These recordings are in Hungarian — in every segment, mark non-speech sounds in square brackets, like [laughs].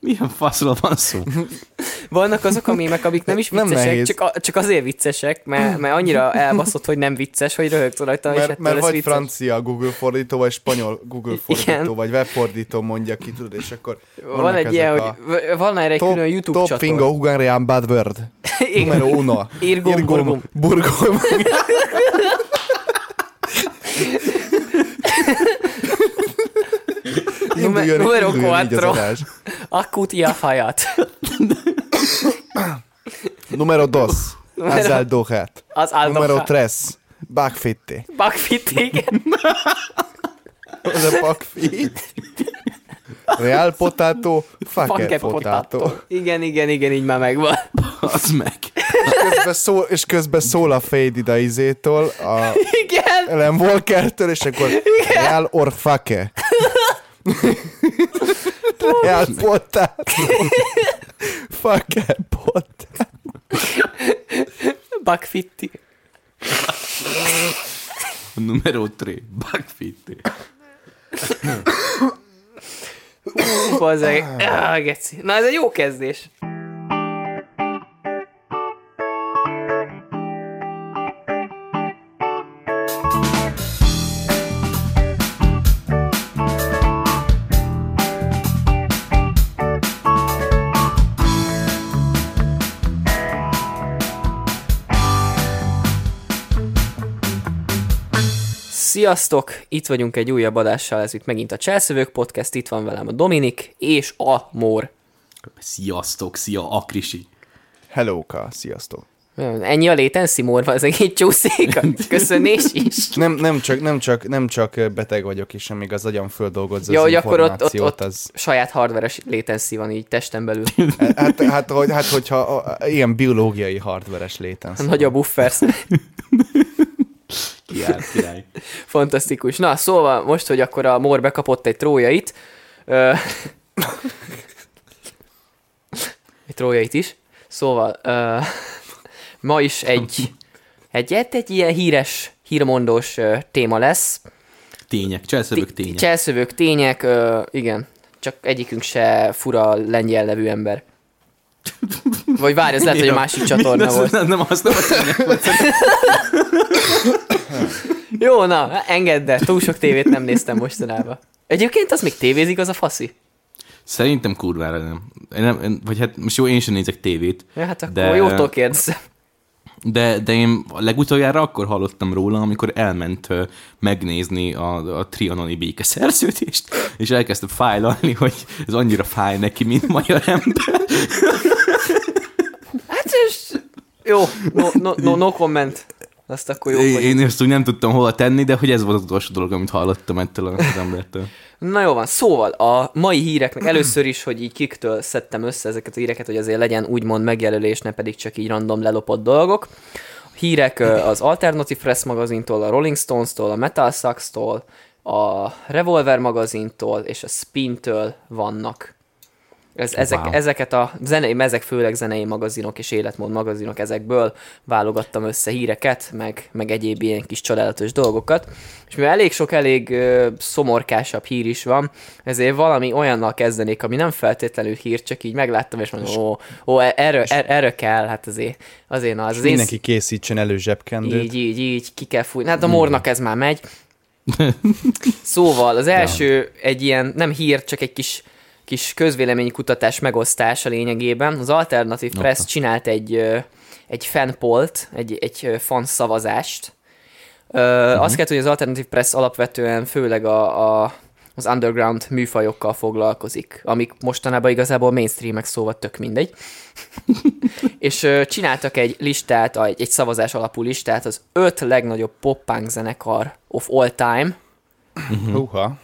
Milyen faszról van szó? [laughs] Vannak azok a mémek, amik nem is Nem viccesek, nehéz. csak, a, csak azért viccesek, mert, mert annyira elbaszott, hogy nem vicces, hogy röhögsz rajta, és Mert, ettől mert vagy vicces. francia Google fordító, vagy spanyol Google fordító, Igen. vagy webfordító mondja ki, tudod, és akkor Van egy ilyen, hogy van erre egy top, külön YouTube top csatorna. fingo hungarian bad word. [laughs] Igen. Numero uno. Irgum, burgum. burgum. [laughs] Induljon- numero induljon így az quattro. Adás. Akutia fajat. Numero dos. Numero- Azel dohet. Az Numero Aldo tres. Bakfitti. Bakfit, igen. Az a bakfit. Real potato. Fake Funke potato. Igen, igen, igen, így már megvan. Az meg. Közben szól, és közben szól a fade ide izétől, a Igen. Ellen Walkertől, és akkor Real or fake. Real potato. Fake potato. Bakfitti. Numero 3. Bugfitti. Hú, bazzeg. Ah, geci. Na, ez egy jó kezdés. Sziasztok! Itt vagyunk egy újabb adással, ez itt megint a Cselszövők Podcast, itt van velem a Dominik és a Mór. Sziasztok, szia, Akrisi. Hellóka, sziasztok. Ennyi a latency Mór, az egy csúszik, a köszönés is. Nem, nem, csak, nem, csak, nem csak beteg vagyok, és amíg az agyam földolgozza Ja, az hogy akkor ott, ott, információt, ott az... saját hardveres latency van így testen belül. Hát, hát, hogy, hát hogyha a, ilyen biológiai hardveres léten szól. Nagy a buffers. Király, király. [laughs] Fantasztikus. Na, szóval most, hogy akkor a Mór bekapott egy trójait, ö, [laughs] egy trójait is, szóval ö, ma is egy, egy, egy, egy ilyen híres, hírmondós ö, téma lesz. Tények, cselszövök tények. Cselszövők, tények, ö, igen, csak egyikünk se fura lengyel nevű ember. Vagy várj, ez lehet, hogy a másik csatorna Nem, volt. Nem, nem, az nem volt. Jó, na, engedd el, túl sok tévét nem néztem mostanában. Egyébként az még tévézik, az a faszi. Szerintem kurvára nem. Én nem én, vagy hát most jó, én sem nézek tévét. Ja, hát akkor De- jótól kérdezem. De, de én legutoljára akkor hallottam róla, amikor elment megnézni a, a trianoni békeszerződést, és elkezdte fájlalni, hogy ez annyira fáj neki, mint magyar ember. Jó, no, no, no, no comment. Azt akkor jó Én, vagy. én ezt úgy nem tudtam hova tenni, de hogy ez volt az utolsó dolog, amit hallottam ettől az embertől. Na jó van, szóval a mai híreknek először is, hogy így kiktől szedtem össze ezeket a híreket, hogy azért legyen úgymond megjelölés, ne pedig csak így random lelopott dolgok. A hírek az Alternative Press magazintól, a Rolling Stones-tól, a Metal Sucks-tól, a Revolver magazintól és a Spin-től vannak. Ez, ezek, Wow. Ezeket a zenei, ezek főleg zenei magazinok és életmód magazinok, ezekből válogattam össze híreket, meg, meg egyéb ilyen kis csodálatos dolgokat. És mivel elég sok, elég ö, szomorkásabb hír is van, ezért valami olyannal kezdenék, ami nem feltétlenül hír, csak így megláttam, és mondom, ó, ó erről, er, erről kell, hát azért, azért na, az, az én Mindenki készítsen elő zsebkendőt. így, így, így, ki kell fújni. Hát a mornak ez már megy. [laughs] Szóval az első egy ilyen, nem hír, csak egy kis, kis közvéleménykutatás megosztása lényegében. Az Alternative Press csinált egy, egy fanpolt, egy, egy fan szavazást. Uh-huh. Azt kell hogy az Alternative Press alapvetően főleg a, a, az underground műfajokkal foglalkozik, amik mostanában igazából mainstreamek, szóval tök mindegy. [laughs] és ö, csináltak egy listát, egy, egy szavazás alapú listát, az öt legnagyobb pop-punk zenekar of all time, Húha.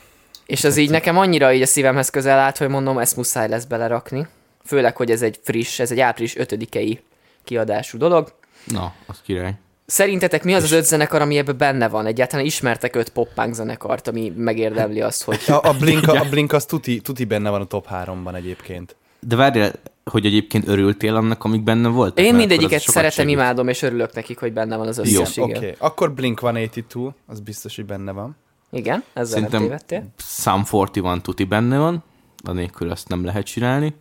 És az így nekem annyira így a szívemhez közel állt, hogy mondom, ezt muszáj lesz belerakni. Főleg, hogy ez egy friss, ez egy április 5-i kiadású dolog. Na, az király. Szerintetek mi az az öt zenekar, ami ebben benne van? Egyáltalán ismertek öt pop-punk zenekart, ami megérdemli azt, hogy... A, a, Blink, a Blink az tuti, tuti benne van a top 3-ban egyébként. De várjál, hogy egyébként örültél annak, amik benne voltak? Én mindegyiket szeretem, segít. imádom, és örülök nekik, hogy benne van az összes. oké. Igen. Okay. Akkor Blink 182, az biztos, hogy benne van. Igen, ezzel nem Szerintem tévedtél. Sam 41 tuti benne van, anélkül azt nem lehet csinálni.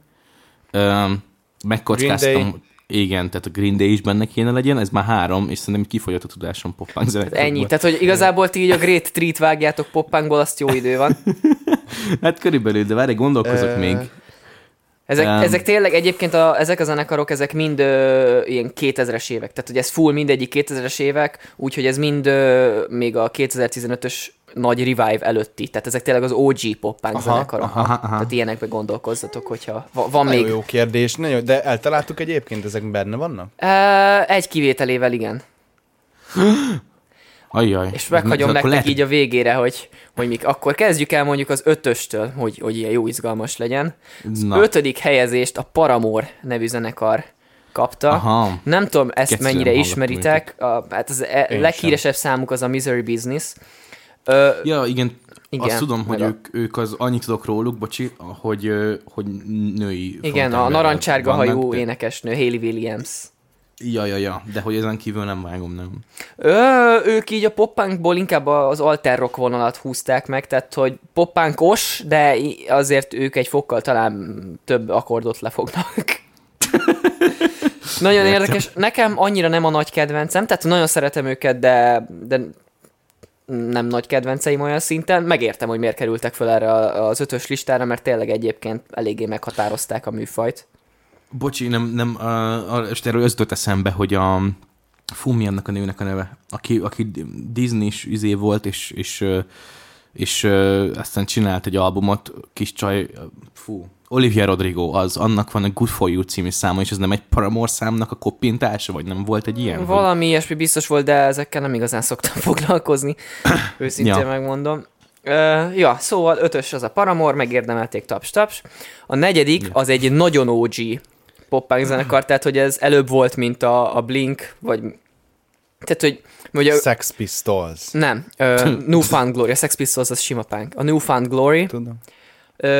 Öm, megkockáztam, igen, tehát a Green Day is benne kéne legyen, ez már három, és szerintem kifogyott a tudásom poppánk. Ennyi. Tehát, hogy igazából ti így a Great Treat vágjátok poppánkból, azt jó idő van. [laughs] Hát körülbelül, de várj, gondolkozok még. Ezek, Em. ezek tényleg egyébként a, ezek a zenekarok, ezek mind ö, ilyen 2000-es évek. Tehát, hogy ez full mindegyik 2000-es évek, úgyhogy ez mind ö, még a 2015-ös nagy revive előtti. Tehát ezek tényleg az OG poppánk Aha, zenekarok. aha, aha. Tehát ilyenekbe gondolkozzatok, hogyha va- van Nagyon még. jó kérdés, nagyon, de eltaláltuk egyébként, ezek benne vannak? Ö, egy kivételével igen. [gasps] Ajjaj. És meghagyom nektek lehet- így a végére, hogy, hogy mik. Akkor kezdjük el mondjuk az ötöstől, hogy, hogy ilyen jó izgalmas legyen. Na. Ötödik helyezést a Paramore nevű zenekar kapta. Aha. Nem tudom, ezt Kettőre mennyire ismeritek. A, hát az e, Én leghíresebb számuk az a Misery Business. Ö, Ja, igen, Igen, azt tudom, hogy a- ők, ők az, annyit tudok róluk, bocsi, hogy, hogy női igen, a narancsárga hajú de- énekesnő, Hayley Williams. Ja, ja, ja, de hogy ezen kívül nem vágom, nem. Ö, ők így a poppunkból inkább az alter rock vonalat húzták meg, tehát hogy poppunkos, de azért ők egy fokkal talán több akkordot lefognak. [laughs] nagyon Értem. érdekes. Nekem annyira nem a nagy kedvencem, tehát nagyon szeretem őket, de, de nem nagy kedvenceim olyan szinten. Megértem, hogy miért kerültek fel erre az ötös listára, mert tényleg egyébként eléggé meghatározták a műfajt. Bocsi, nem, nem, és erről az eszembe, hogy a, fú, mi annak a nőnek a neve, aki, aki Disney-s izé volt, és, és, és ö, aztán csinált egy albumot, kis csaj, fú, Olivia Rodrigo, az, annak van a Good For You című száma, és ez nem egy Paramore számnak a koppintása, vagy nem volt egy ilyen? Valami ilyesmi biztos volt, de ezekkel nem igazán szoktam [laughs] foglalkozni. [coughs] Őszintén Ja. megmondom. Uh, ja, szóval ötös az a Paramore, megérdemelték taps-taps. A negyedik az egy nagyon OG poppánk zenekar, tehát hogy ez előbb volt, mint a, a Blink, vagy tehát, hogy Ugye, Sex Pistols. nem, uh, [coughs] Newfound Glory, a Sex Pistols az sima punk. A Newfound Glory, Tudom.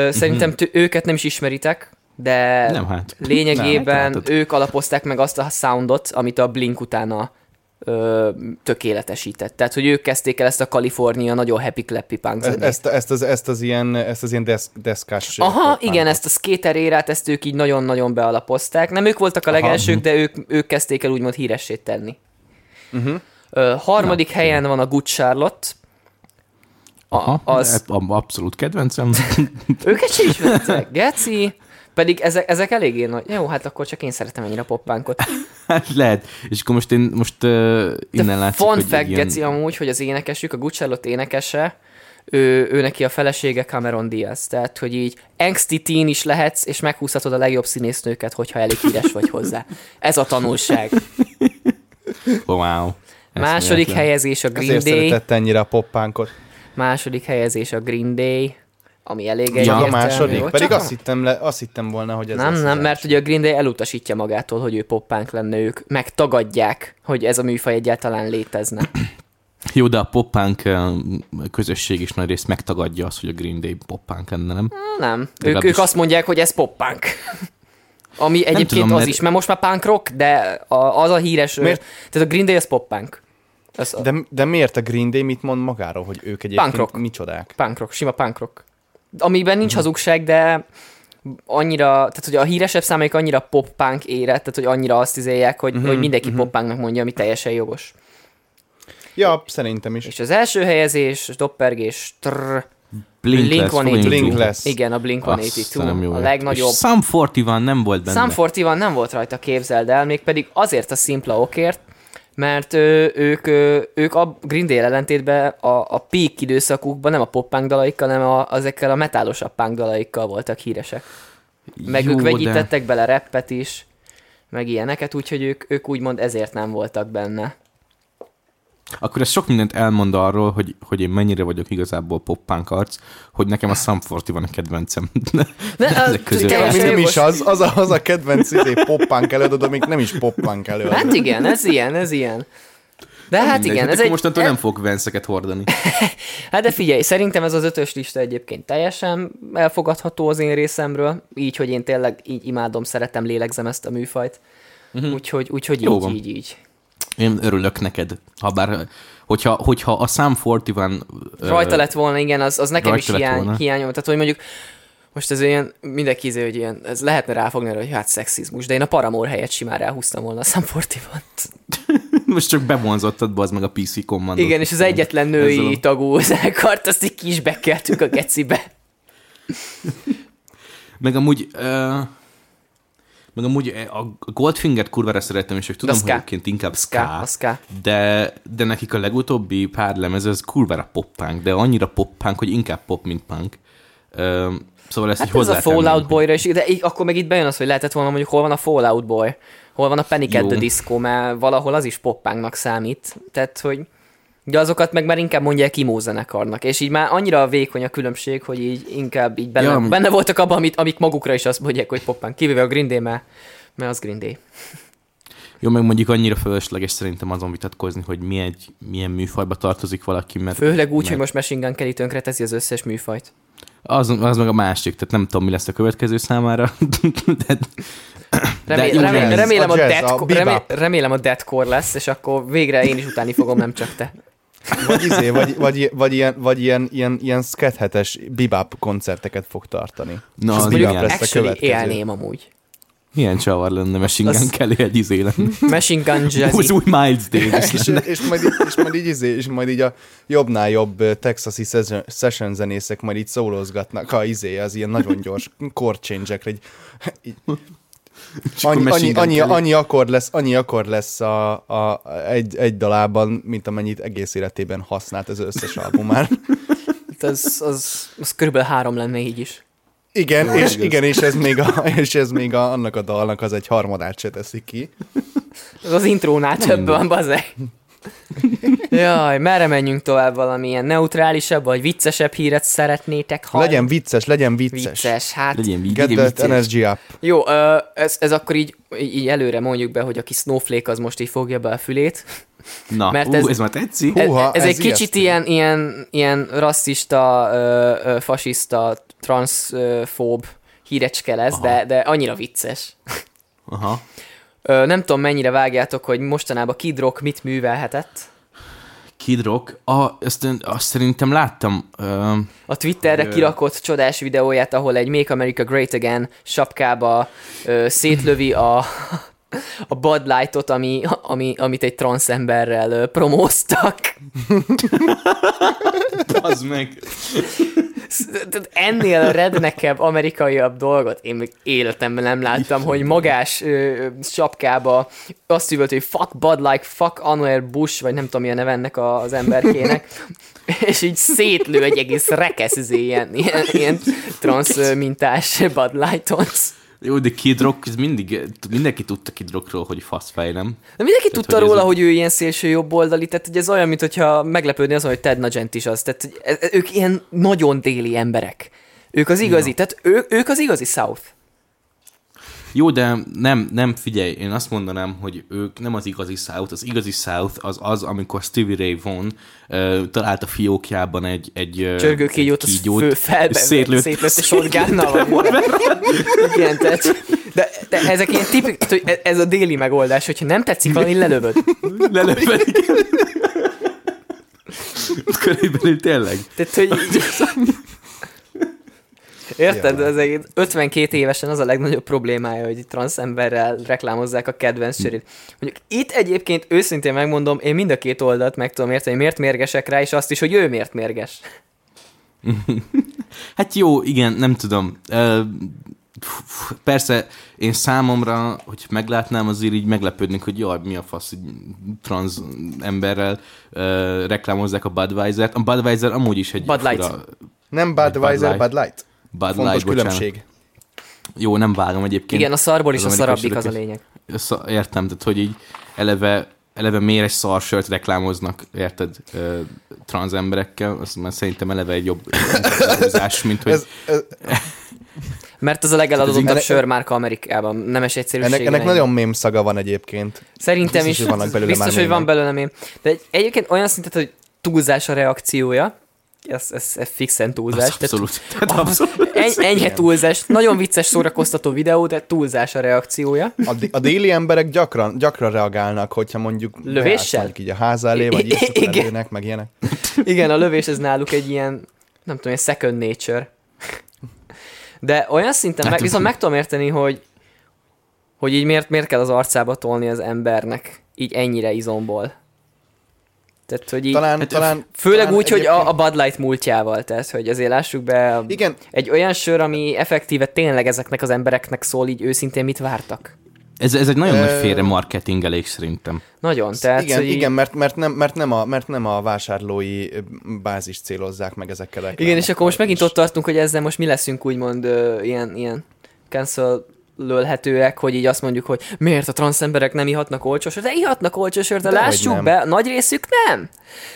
Szerintem t- őket nem is ismeritek, de Nem hát. lényegében Nem, hát ők alapozták meg azt a soundot, amit a Blink utána ö, tökéletesített. Tehát, hogy ők kezdték el ezt a Kalifornia nagyon happy clappy punk E- zenét. Ezt, ezt, az, ezt az ilyen, ezt az ilyen desz, deszkás... Aha, igen, ezt a skater érát, ezt ők így nagyon-nagyon bealapozták. Nem ők voltak a Aha. legelsők, de ők, ők kezdték el úgymond híressé tenni. Uh-huh. Ö, harmadik helyen van a Good Charlotte. A, Aha, az, az... abszolút kedvencem. [laughs] őket sem ismeritek, Geci. Pedig ezek, ezek eléggé nagy. Jó, hát akkor csak én szeretem ennyire a poppunkot. [laughs] hát lehet. És akkor most én most uh, innen De látszik, fun hogy fact, ilyen... Geci, amúgy, hogy az énekesük, a Charlotte énekese, ő, ő neki a felesége Cameron Diaz. Tehát, hogy így angsty teen is lehetsz, és meghúzhatod a legjobb színésznőket, hogyha elég híres vagy hozzá. Ez a tanulság. Wow. Második Eszméletlen. helyezés a Green Ezért Day. szeretett ennyire a poppunkot. Második helyezés a Green Day, ami elég egyértelmű a második? volt. Pedig azt hittem, le, azt hittem volna, hogy ez Nem, nem, mert ugye a Green Day elutasítja magától, hogy ő poppánk lenne, ők megtagadják, hogy ez a műfaj egyáltalán létezne. [clears throat] Jó, de a poppánk közösség is nagy részt megtagadja azt, hogy a Green Day poppánk lenne, nem? Nem, ők, Legalábbis- ők azt mondják, hogy ez poppánk. Ami egyébként tudom, az mert- is, mert most már punk rock, de az a híres? Miért? tehát a Green Day az poppánk. Az a De, de miért a Green Day mit mond magáról, hogy ők egyébként Punk rock. micsodák? punk rock, sima punk rock. Amiben nincs hazugság, de annyira, tehát hogy a híresebb számaik annyira pop-punk érett, tehát hogy annyira azt izélják, hogy, Mhm, hogy mindenki mhm. pop-punknak mondja, ami teljesen jogos. Ja, szerintem is. És az első helyezés, doppergés, trrr, Blink, Blink lesz, 182. Blink lesz. igen, a Blink-182, jó a lett. legnagyobb. És Sum 41 nem volt benne. Sam Forty nem volt rajta, képzeld el, mégpedig azért a szimpla okért, mert ö, ők, ö, ők a Green Day ellentétben a, a peak időszakukban nem a pop-punk dalaikkal, hanem a, ezekkel a metálosabb punk dalaikkal voltak híresek. Meg Jó, ők de- vegyítettek bele rappet is, meg ilyeneket, úgyhogy ők, ők úgymond ezért nem voltak benne. Akkor ez sok mindent elmond arról, hogy, hogy én mennyire vagyok igazából poppánk arc, hogy nekem a Sum 41 a kedvencem. [laughs] De, ezek közül- Ami nem is az, az a, az a kedvenc izé, poppánk előadod, amik nem is poppánk előadod. Hát igen, ez ilyen, ez ilyen. De hát Mindegy, igen, hát ez akkor egy, mostantól nem fogok venszeket hordani. [laughs] Hát de figyelj, szerintem ez az ötös lista egyébként teljesen elfogadható az én részemről, így, hogy én tényleg így imádom, szeretem, lélegzem ezt a műfajt. Uh-huh. Úgyhogy, úgyhogy Jó így, van. így, így. Én örülök neked. Habár, hogyha, hogyha a Sum 41... ö, Rajta lett volna, igen, az, az nekem is hiány, volna. hiányol. Tehát, hogy mondjuk Most ez ilyen, mindenki izé, hogy ilyen, ez lehetne ráfogni arra, hogy hát szexizmus, de én a Paramore helyett simán ráhúztam volna a Sam 41 [laughs] Most csak bevonzottad, bazd meg a PC commandot. Igen, és az egyetlen női a- tagú zenekart, azt így ki is bekeltük a gecibe. Meg amúgy... Uh, meg amúgy eh, a Goldfinger-t kurvára szeretem, és tudom, hogy egyébként inkább ska, Ska. De, de nekik a legutóbbi pár lemez, az kurvára poppánk, de annyira poppánk, hogy inkább pop, mint punk. Uh, szóval ezt Hát így ez a. Fallout Boy-ra is, de így, akkor meg itt bejön az, hogy lehetett volna mondjuk hol van a Fallout Boy, hol van a Panic at Jó. the Disco, mert valahol az is poppánknak számít. Tehát, hogy de azokat meg már inkább mondják emo zenekarnak, és így már annyira vékony a különbség, hogy így inkább így benne, Ja, benne voltak abban, amit, amik magukra is azt mondják, hogy poppánk, kivéve a Green Day, mert, mert az Green Day. Jó, meg mondjuk annyira fölösleges szerintem azon vitatkozni, hogy mi egy, milyen műfajba tartozik valaki, mert Főleg úgy, mert hogy most Machine Gun Kelly tönkreteszi az összes műfajt. az, az meg a másik, tehát nem tudom, mi lesz a következő számára, [laughs] de Remé- remé- remélem, a a jazz, a deathcore, remé- bebop. remélem a deathcore lesz, és akkor végre én is utáni fogom, nem csak te. Vagy, izé, vagy, vagy, vagy, ilyen, vagy ilyen, ilyen, ilyen skethetes bebop koncerteket fog tartani. na, Az az mondjuk igen. lesz a Actually következő. élném amúgy. Milyen csavar lenne Machine Gun Az- Kelly egy izé lenne. Machine Gun [laughs] Az Jazzy. új Miles Davis és, és, majd így, és, majd így, izé, és majd így a jobbnál jobb texasi session- zenészek majd így szólózgatnak, ha izé, az ilyen nagyon gyors chord change-ekre, így, így annyi, annyi, annyi, annyi, akkord lesz, annyi akkord lesz a, a, egy, egy dalában, mint amennyit egész életében használt az összes albumán. Az, [laughs] az, az körülbelül három lenne így is. Igen, Jó, és, igaz. igen és ez még, a, [laughs] és ez még a, annak a dalnak az egy harmadát se teszi ki. Az az intrónál több van, bazeg. Jaj, merre menjünk tovább valamilyen neutrálisabb, vagy viccesebb híret szeretnétek hallani? Legyen vicces, legyen vicces. vicces. Hát Legyen Get legyen vicces. energy up. jó, ez, ez akkor így, így előre mondjuk be, hogy aki Snowflake az most így fogja be a fülét. Na, Mert ez- ú, ez már tetszik. Húha, ez, ez, ez egy kicsit ijesztő. ilyen, ilyen, ilyen rasszista, ö, ö, fasiszta, transzfób hírecske lesz, de, de annyira vicces. Aha. Ö, nem tudom, mennyire vágjátok, hogy mostanában Kid Rock mit művelhetett. Kid Rock, a, ezt, azt szerintem láttam. Uh, A Twitterre Ö. kirakott csodás videóját, ahol egy Make America Great Again sapkába ö, szétlövi a, a Bud Lightot, ami, ami, amit egy transzemberrel ö, promóztak. [laughs] az meg. Ennél redneckebb, amerikaiabb dolgot én még életemben nem láttam, hogy magás ö, sapkába azt üvölt, hogy fuck Bud Light, fuck Anwar Bush, vagy nem tudom mi a neve ennek a- az emberkének, [laughs] és így szétlő egy egész rekesz izé, ilyen, ilyen, ilyen transz mintás Bud Lighton. Jó, de Kid Rock, ez mindig, mindenki tudta Kid Rockról, hogy faszfej, nem? De mindenki Tehát, tudta hogy ez róla, a- hogy ő ilyen szélső jobboldali, tehát hogy ez olyan, mint hogyha meglepődni azon, hogy Ted Nugent is az. Tehát hogy e- e- ők ilyen nagyon déli emberek. Ők az igazi, tehát ő, ők az igazi South. Jó, de nem, nem figyelj, én azt mondanám, hogy ők nem az igazi South, az igazi South az az, amikor Stevie Ray Vaughan uh, talált a fiókjában egy, egy ö, Csörgőkígyót, egy kígyót, fő és felbe, szétlőtt. szétlőtt shotgunnal, vagy [laughs] Igen, tehát, de, de ezek ilyen tipik, hogy ez a déli megoldás, hogyha nem tetszik valami, lelövöd. Igen. Körülbelül tényleg. Tehát, hogy [laughs] Érted? Ez egy 52 évesen az a legnagyobb problémája, hogy transzemberrel reklámozzák a kedvenc sörét. Mondjuk itt egyébként őszintén megmondom, én mind a két oldalt meg tudom érteni, miért mérgesek rá, és azt is, hogy ő miért mérges. [laughs] Hát jó, igen, nem tudom. Ö, Persze, én számomra, hogy meglátnám, azért így meglepődnék, hogy jaj, mi a fasz, hogy trans emberrel uh, reklámozzák a Budweiser-t. A Budweiser amúgy is egy Bud Light. fura- Nem Budweiser, Bud Light. Bud Light. Bud Fontos Light, bocsánat. különbség. Jó, nem vágom egyébként. Igen, a szarból is Az a szarabbik az a lényeg. Értem, tehát hogy így eleve, eleve miért egy szarsört reklámoznak, érted, ö, trans emberekkel, az már szerintem eleve egy jobb húzás, mint [laughs] hogy... Ez, ez, Mert az a legeladottabb ennek- sörmárka Amerikában, nemes egyszerűség. ennek, ennek nagyon mém szaga van egyébként. Szerintem biztos, is, hogy vannak belőle biztos, már hogy van belőle mém. De egy, egyébként olyan szintet, hogy túlzás a reakciója, ez, ez, ez fixen túlzás. Az abszolút. Tehát Tehát, abszolút. en, enyhe túlzás, nagyon vicces szórakoztató videó, de túlzás a reakciója. A, d- a déli emberek gyakran, gyakran reagálnak, hogyha mondjuk Lövéssel? mondjuk így a ház elé, vagy I- igen. elének, meg ilyenek. Igen, a lövés ez náluk egy ilyen, nem tudom, egy second nature. De olyan szinten, Hát- meg, viszont meg tudom érteni, hogy, hogy így miért, miért kell az arcába tolni az embernek így ennyire izomból. Tehát, hogy így, Talán, Hát, talán, főleg talán úgy, hogy a, a Bud Light múltjával, tehát, hogy azért lássuk be, a, Igen, egy olyan sör, ami effektíve tényleg ezeknek az embereknek szól, így őszintén mit vártak. Ez, ez egy nagyon nagy félre marketingelés szerintem. Nagyon, tehát, igen, hogy igen mert, mert, nem, mert, nem a, mert nem a vásárlói bázis célozzák meg ezekkel a Igen, és akkor most megint ott tartunk, hogy ezzel most mi leszünk úgymond ö, ilyen, ilyen cancel lölhetőek, hogy így azt mondjuk, hogy miért a transzemberek nem ihatnak olcsósört, de ihatnak olcsósört, de, De lássuk nem. be, a nagy részük nem.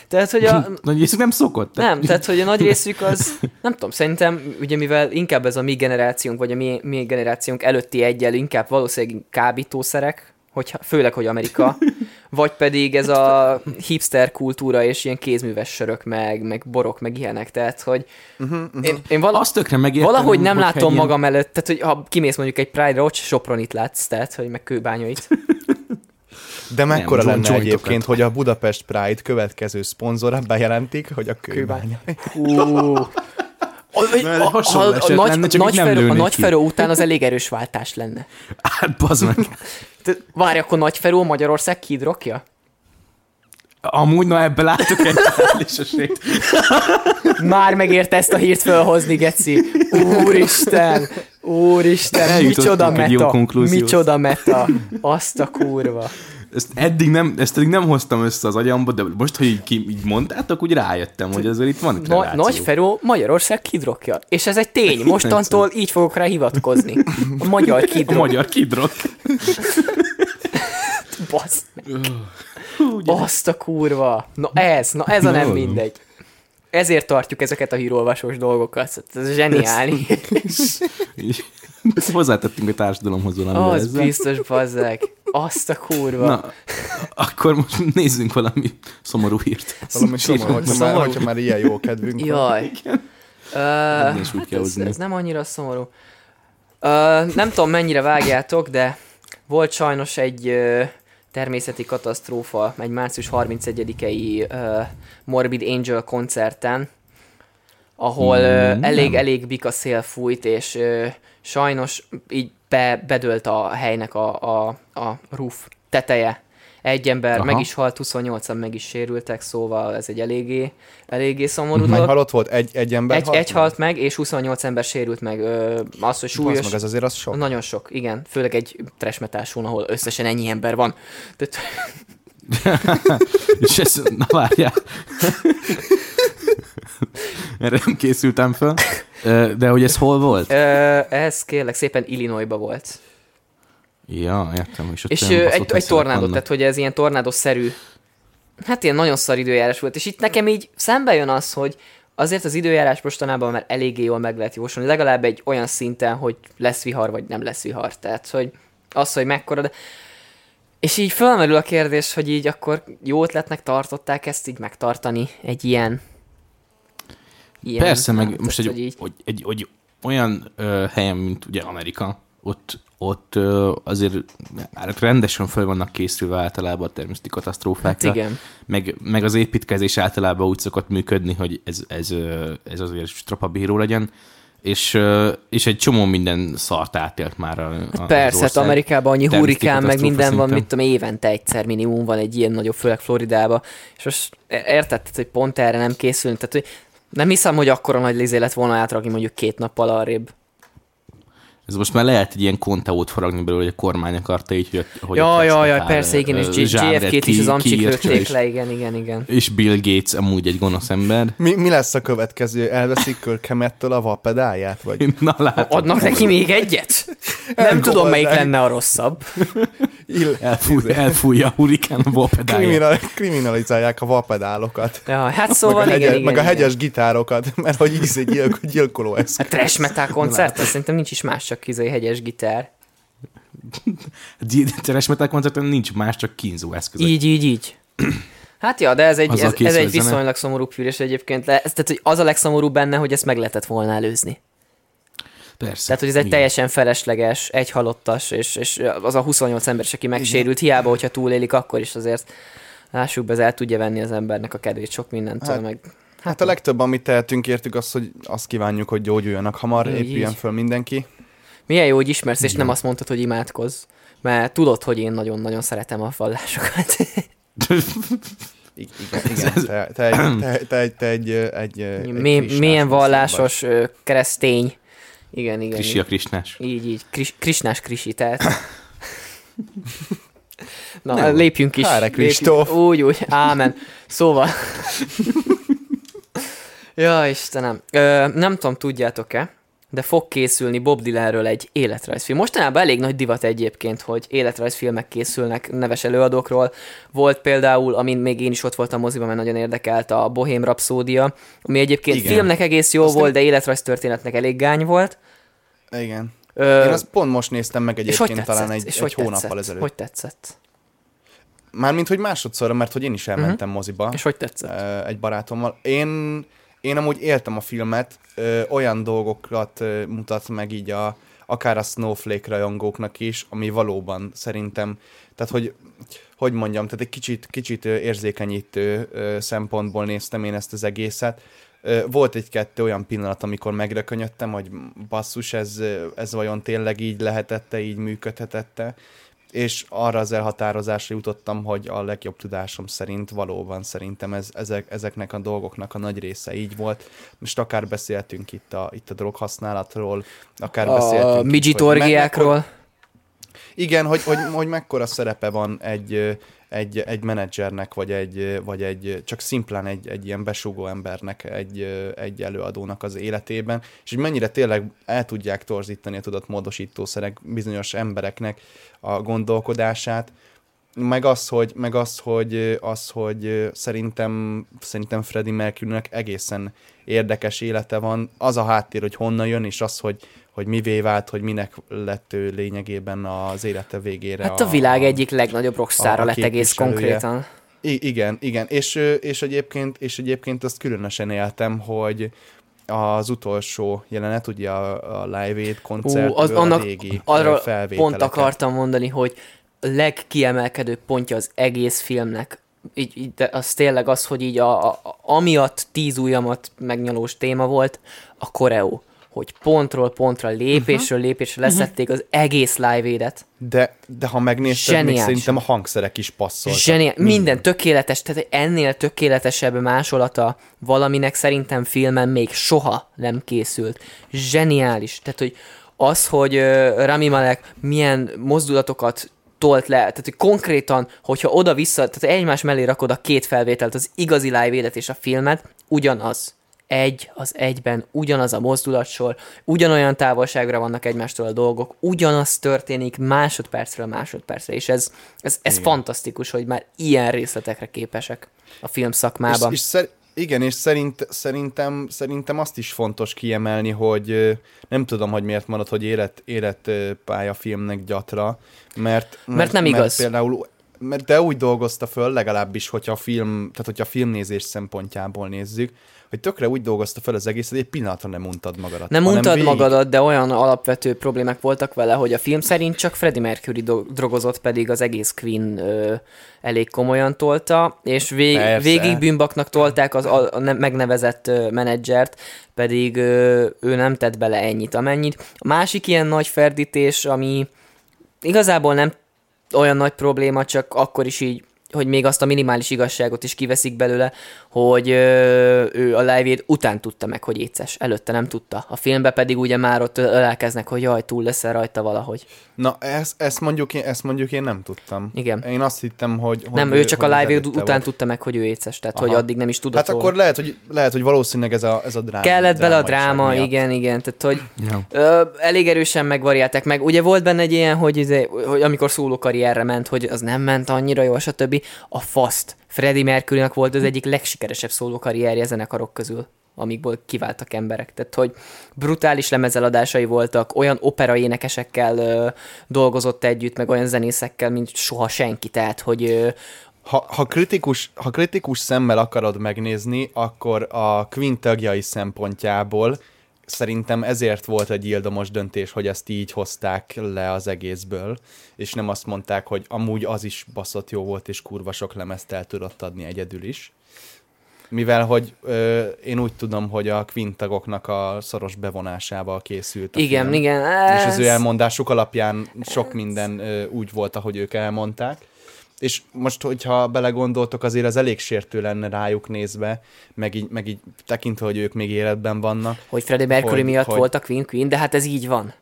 Tehát, hogy a, [laughs] Nagy részük nem szokott. nem, tehát, hogy a nagy részük az, [laughs] nem tudom, szerintem, ugye mivel inkább ez a mi generációnk, vagy a mi, mi generációnk előtti egyel inkább valószínűleg kábítószerek, hogy, főleg, hogy Amerika, [laughs] vagy pedig ez a hipster kultúra és ilyen kézműves sörök, meg, meg borok, meg ilyenek, tehát, hogy Uh-huh, én, én vala, Azt tökre megértem. valahogy nem látom ilyen- magam előtt, tehát, hogy ha kimész mondjuk egy Pride-ra, ott Sopronit látsz, tehát, hogy meg kőbányait. [laughs] De mekkora Nem, lenne egyébként, hogy a Budapest Pride következő szponzora bejelentik, hogy a Kőbánya. kőbánya. Hú. [laughs] A, Na, a, a, hasonló a, a, eset nagy, lenne, nagy a nagy után az elég erős váltás lenne. Hát, bazd meg. Várj, akkor nagy feró Magyarország kidrokja? Amúgy, na ebbe látok egy reális esélyt. Már megérte ezt a hírt felhozni, Geci. Úristen! Úristen, micsoda meta! Micsoda meta! Azt a kurva. Ezt eddig nem, ezt eddig nem hoztam össze az agyamba, de most, hogy így, ki, így mondtátok, úgy rájöttem, hogy azért itt van egy Na, nagy Feró Magyarország kidrokja. És ez egy tény. Mostantól így fogok rá hivatkozni. A magyar A kidrok. magyar kidrok. [laughs] Basz. Azt a kurva. Na ez, na ez a nem mindegy. Ezért tartjuk ezeket a hírolvasós dolgokat. Ez zseniális. Hozzátettünk a társadalomhoz valamivel Az ezzel. biztos, bazzeg. Azt a kurva. Na, akkor most nézzünk valami szomorú hírt. Valami szomorú, hogyha már, Szomorú. hogyha már ilyen jó kedvünk van. Jaj. Innen is úgy hát ez, ez nem annyira szomorú. Ö, nem tudom, mennyire vágjátok, de volt sajnos egy ö, természeti katasztrófa egy március 31-i ö, Morbid Angel koncerten, ahol ö, Mm, elég, nem. elég bika szél fújt, és ö, sajnos így be, bedölt a helynek a, a, a roof teteje. Egy ember Aha. meg is halt, 28-an meg is sérültek, szóval ez egy eléggé, eléggé szomorú Hány dolog. halott volt? Egy, egy ember Egy, halt? egy halt meg, és 28 ember sérült meg. Ö, az, hogy Súlyos. súlyos... meg, ez azért az sok. Nagyon sok, igen. Főleg egy show ahol összesen ennyi ember van. Tehát, [laughs] És ez, na várjál. [laughs] [laughs] Erre nem készültem fel. De hogy ez hol volt? ez kérlek szépen Illinoisba volt. Ja, értem. És, ott És egy, egy vannak. tehát hogy ez ilyen tornádószerű. Hát ilyen nagyon szar időjárás volt. És itt nekem így szembe jön az, hogy azért az időjárás mostanában már eléggé jól meg lehet jósolni. Legalább egy olyan szinten, hogy lesz vihar, vagy nem lesz vihar. Tehát, hogy az, hogy mekkora, de... És így felmerül a kérdés, hogy így akkor jó ötletnek tartották ezt így megtartani egy ilyen... ilyen Persze, meg hát, most egy, hogy így, hogy, egy, hogy olyan ö, helyen, mint ugye Amerika, ott, ott ö, azért hát rendesen fel vannak készülve általában a természeti hát katasztrófákra. igen. Meg, meg az építkezés általában úgy szokott működni, hogy ez, ez, ez azért strapabíró legyen, és, és egy csomó minden szart átélt már a, a Persze, az hát. Amerikában annyi hurikán, meg minden van, szinten. mit tudom, évente egyszer minimum van egy ilyen nagyobb, főleg Floridába. És most érted, hogy pont erre nem készülünk. Tehát, hogy nem hiszem, hogy akkora nagy lézé lett volna átrakni mondjuk két nappal arrébb. Ez most már lehet egy ilyen konteót faragni belőle, hogy a kormány akarta így, hogy, hogy Ja, ja, ja, persze, igen, és JFK-t is az amcsik lőtték le, igen, igen, igen. És Bill Gates amúgy egy gonosz ember. Mi, mi lesz a következő? Elveszik Körkemettől a vapedáját? Vagy [laughs] Na látod. Adnak neki még egyet? Nem tudom, melyik lenne a rosszabb. [laughs] ill- Elfúj, elfújja a hurikán a vapedáját. kriminal, kriminalizálják a vapedálokat. Ja, hát szóval meg, a igen, hegye, igen, meg a igen. hegyes gitárokat, mert hogy íz egy gyilk, gyilkoló eszköz. Hát trash metal koncert, azt szerintem nincs is más, csak izé hegyes gitár. [laughs] Teres metal koncerten nincs más, csak kínzó eszközök. Így, így, így. [clears throat] Hát ja, de ez egy, ez, ez egy a viszonylag szomorú hűrés egyébként. Le, ez, tehát, hogy az a legszomorúbb benne, hogy ezt meg lehetett volna előzni. Persze. Tehát, hogy ez egy Igen. teljesen felesleges, egy halottas, és, és az a 28 ember, is, aki megsérült, hiába, hogyha túlélik, akkor is azért lássuk be, ez el tudja venni az embernek a kedvét sok mindentől, Hát, meg Hát a legtöbb, amit tehetünk értük, az, hogy azt kívánjuk, hogy gyógyuljanak hamar, Így, épüljön így. föl mindenki. Milyen jó, hogy ismersz, és nem azt mondtad, hogy imádkozz. Mert tudod, hogy én nagyon-nagyon szeretem a vallásokat. I- [laughs] igen, igen. Te, te, egy, te, te, egy, te egy, egy, egy Mi, krisnás milyen vallásos keresztény. Igen, igen. Krisi a krisnás. Így, így. Kris, krisnás krisi, tehát. [laughs] Na, Nem. lépjünk is. Lépjünk. Kristóf. Úgy, úgy. Ámen. Szóval. [laughs] ja, Istenem. Ö, nem tudom, tudjátok-e, de fog készülni Bob Dylanről egy életrajzfilm. Mostanában elég nagy divat egyébként, hogy életrajzfilmek készülnek neves előadókról. Volt például, amin még én is ott voltam moziban, mert nagyon érdekelt a Bohém Rapszódia, ami egyébként Igen. filmnek egész jó Azt volt, én- de életrajztörténetnek elég gány volt. Igen. Ö, Én azt pont most néztem meg egyébként tetszett? talán egy, és egy hogy hónappal tetszett? ezelőtt. Hogy tetszett? Mármint, hogy másodszorra, mert hogy én is elmentem moziba. Mhm. És hogy tetszett? egy barátommal. Én, én amúgy éltem a filmet, ö, olyan dolgokat ö, mutat meg így a, akár a Snowflake rajongóknak is, ami valóban szerintem, tehát hogy, hogy mondjam, tehát egy kicsit, kicsit érzékenyítő szempontból néztem én ezt az egészet. Volt egy-kettő olyan pillanat, amikor megrökönyödtem, hogy basszus, ez, ez vajon tényleg így lehetette, így működhetette, és arra az elhatározásra jutottam, hogy a legjobb tudásom szerint valóban szerintem ez, ezek, ezeknek a dolgoknak a nagy része így volt. Most akár beszéltünk itt a, itt a droghasználatról, akár A beszéltünk itt, midget orgiákról. igen, hogy, hogy, hogy mekkora szerepe van egy, egy, egy menedzsernek, vagy egy, vagy egy csak szimplán egy, egy ilyen besugó embernek, egy, egy előadónak az életében, és hogy mennyire tényleg el tudják torzítani a tudott módosítószerek bizonyos embereknek a gondolkodását, meg az, hogy, meg az, hogy, az, hogy szerintem, szerintem Freddie Mercury-nek egészen érdekes élete van. Az a háttér, hogy honnan jön, és az, hogy, hogy mivé vált, hogy minek lett ő lényegében az élete végére. Hát a világ egyik legnagyobb a- rockszára a lett egész konkrétan. I- igen, igen. És, és, egyébként, és egyébként azt különösen éltem, hogy az utolsó jelenet, ugye a, a Live Aid koncertből Ú, az, annak, a régi felvételeket. pont akartam mondani, hogy a legkiemelkedőbb pontja az egész filmnek, így, így, de az tényleg az, hogy így a, a, a, amiatt tíz ujjamat megnyalós téma volt, a koreó. Hogy pontról pontra, lépésről lépésre leszették az egész live édet. De, de ha megnézted, még Zseniálisan. szerintem a hangszerek is passzoltak. Zseniál, minden tökéletes, tehát ennél tökéletesebb másolata valaminek szerintem filmen még soha nem készült. Zseniális. Tehát, hogy az, hogy uh, Rami Malek milyen mozdulatokat tolt le, tehát hogy konkrétan, hogyha oda-vissza, tehát egymás mellé rakod a két felvételt, az igazi live élet és a filmet, ugyanaz. Egy az egyben, ugyanaz a mozdulatsor, ugyanolyan távolságra vannak egymástól a dolgok, ugyanaz történik másodpercről másodpercre, és ez, ez, ez fantasztikus, hogy már ilyen részletekre képesek a film szakmában. És, és szer- igen, és szerint, szerintem, szerintem azt is fontos kiemelni, hogy nem tudom, hogy miért marad, hogy élet, életpályafilmnek gyatra, mert, mert, nem igaz. Mert például mert de úgy dolgozta föl, legalábbis, hogyha a film, tehát hogyha a filmnézés szempontjából nézzük, hogy tökre úgy dolgozta föl az egészet, hogy egy pillanatra nem untad magadat. Nem untad végig- magadat, de olyan alapvető problémák voltak vele, hogy a film szerint csak Freddie Mercury do- drogozott, pedig az egész Queen ö, elég komolyan tolta, és vég- Persze. végig bűnbaknak tolták az a, a ne- megnevezett ö, menedzsert, pedig ö, ő nem tett bele ennyit, amennyit. A másik ilyen nagy ferdítés, ami igazából nem olyan nagy probléma, csak akkor is így, hogy még azt a minimális igazságot is kiveszik belőle, hogy ö, ő a live után tudta meg, hogy éces. Előtte nem tudta. A filmben pedig ugye már ott ölelkeznek, hogy jaj, túl leszel rajta valahogy. Na, ezt, ezt, mondjuk én, ezt mondjuk én nem tudtam. Igen. Én azt hittem, hogy... hogy nem, ő csak hogy a live után volt. tudta meg, hogy ő éces, tehát Aha. hogy addig nem is tudott Hát akkor lehet, hogy, lehet, hogy valószínűleg ez a, ez a dráma. Kellett bele a dráma, miatt. igen, igen, tehát hogy. Ö, elég erősen megvariálták meg. Ugye volt benne egy ilyen, hogy, izé, hogy amikor szóló karrierre ment, hogy az nem ment annyira jól, stb. A Fast. Freddie Mercury-nak volt az egyik legsikeresebb szóló karrierje zenekarok közül amikból kiváltak emberek. Tehát, hogy brutális lemezeladásai voltak, olyan opera énekesekkel ö, dolgozott együtt, meg olyan zenészekkel, mint soha senki. Tehát, hogy ö, Ha, ha, kritikus, ha kritikus szemmel akarod megnézni, akkor a Queen tagjai szempontjából szerintem ezért volt egy ildomos döntés, hogy ezt így hozták le az egészből, és nem azt mondták, hogy amúgy az is baszott jó volt, és kurva sok lemezt el tudott adni egyedül is. mivel hogy ö, én úgy tudom, hogy a Queen tagoknak a szoros bevonásával készült a Igen, film. igen. És az ez- ő elmondásuk alapján sok minden ö, úgy volt, ahogy ők elmondták. És most, hogyha belegondoltok, azért az elég sértő lenne rájuk nézve, meg így, meg így tekintve, hogy ők még életben vannak. Hogy Freddie Mercury hogy- miatt hogy- volt a Queen Queen, de hát ez így van.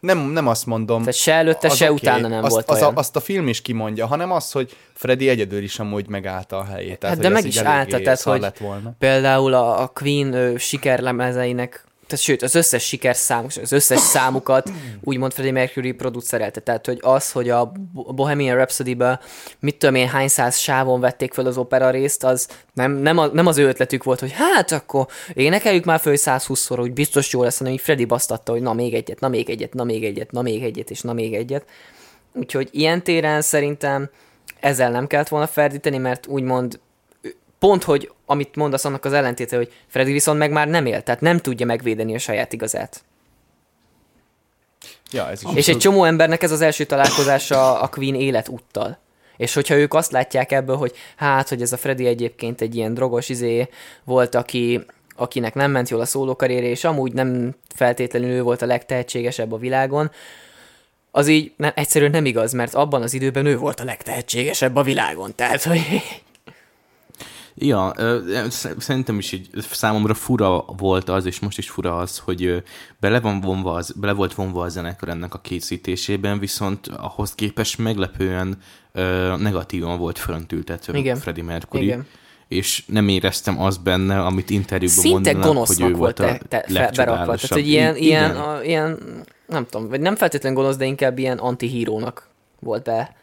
Nem, nem azt mondom. Tehát se előtte, az se oké, utána nem azt, volt az olyan. A, azt a film is kimondja, hanem az, hogy Freddy egyedül is amúgy megállta a helyét. Tehát, Hát de meg is állta, tehát, hogy- volna. Például a, a Queen ö, sikerlemezeinek, tehát sőt, az összes sikerszám, az összes számukat úgymond Freddie Mercury producerelte. Tehát, hogy az, hogy a Bo- Bohemian Rhapsody-be mit tudom én, hány száz sávon vették fel az opera részt, az nem, nem, a, nem az ő ötletük volt, hogy hát akkor énekeljük már föl 120-szor, hogy biztos jó lesz, hanem így Freddy basztatta, hogy na még egyet, na még egyet, na még egyet, na még egyet, és na még egyet. Úgyhogy ilyen téren szerintem ezzel nem kellett volna ferdíteni, mert úgymond pont, hogy amit mondasz, annak az ellentéte, hogy Freddy viszont meg már nem él, tehát nem tudja megvédeni a saját igazát. Ja, ez is És egy csomó embernek ez az első találkozása a Queen életúttal. És hogyha ők azt látják ebből, hogy hát, hogy ez a Freddy egyébként egy ilyen drogos izé volt, aki, akinek nem ment jól a szólókarrierje, és amúgy nem feltétlenül ő volt a legtehetségesebb a világon, az így nem, egyszerűen nem igaz, mert abban az időben ő volt a legtehetségesebb a világon. Tehát, hogy Ja, szerintem is így számomra fura volt az, és most is fura az, hogy bele, van vonva az, bele volt vonva a zenekar ennek a készítésében, viszont ahhoz képest meglepően negatívan volt föntültetve Igen. Freddie Mercury. Igen. És nem éreztem azt benne, amit interjúban szinte mondanak, hogy ő volt a te, te, fe, berakva. Tehát, hogy ilyen, ilyen, a, ilyen, nem tudom, vagy nem feltétlenül gonosz, de inkább ilyen antihírónak volt be.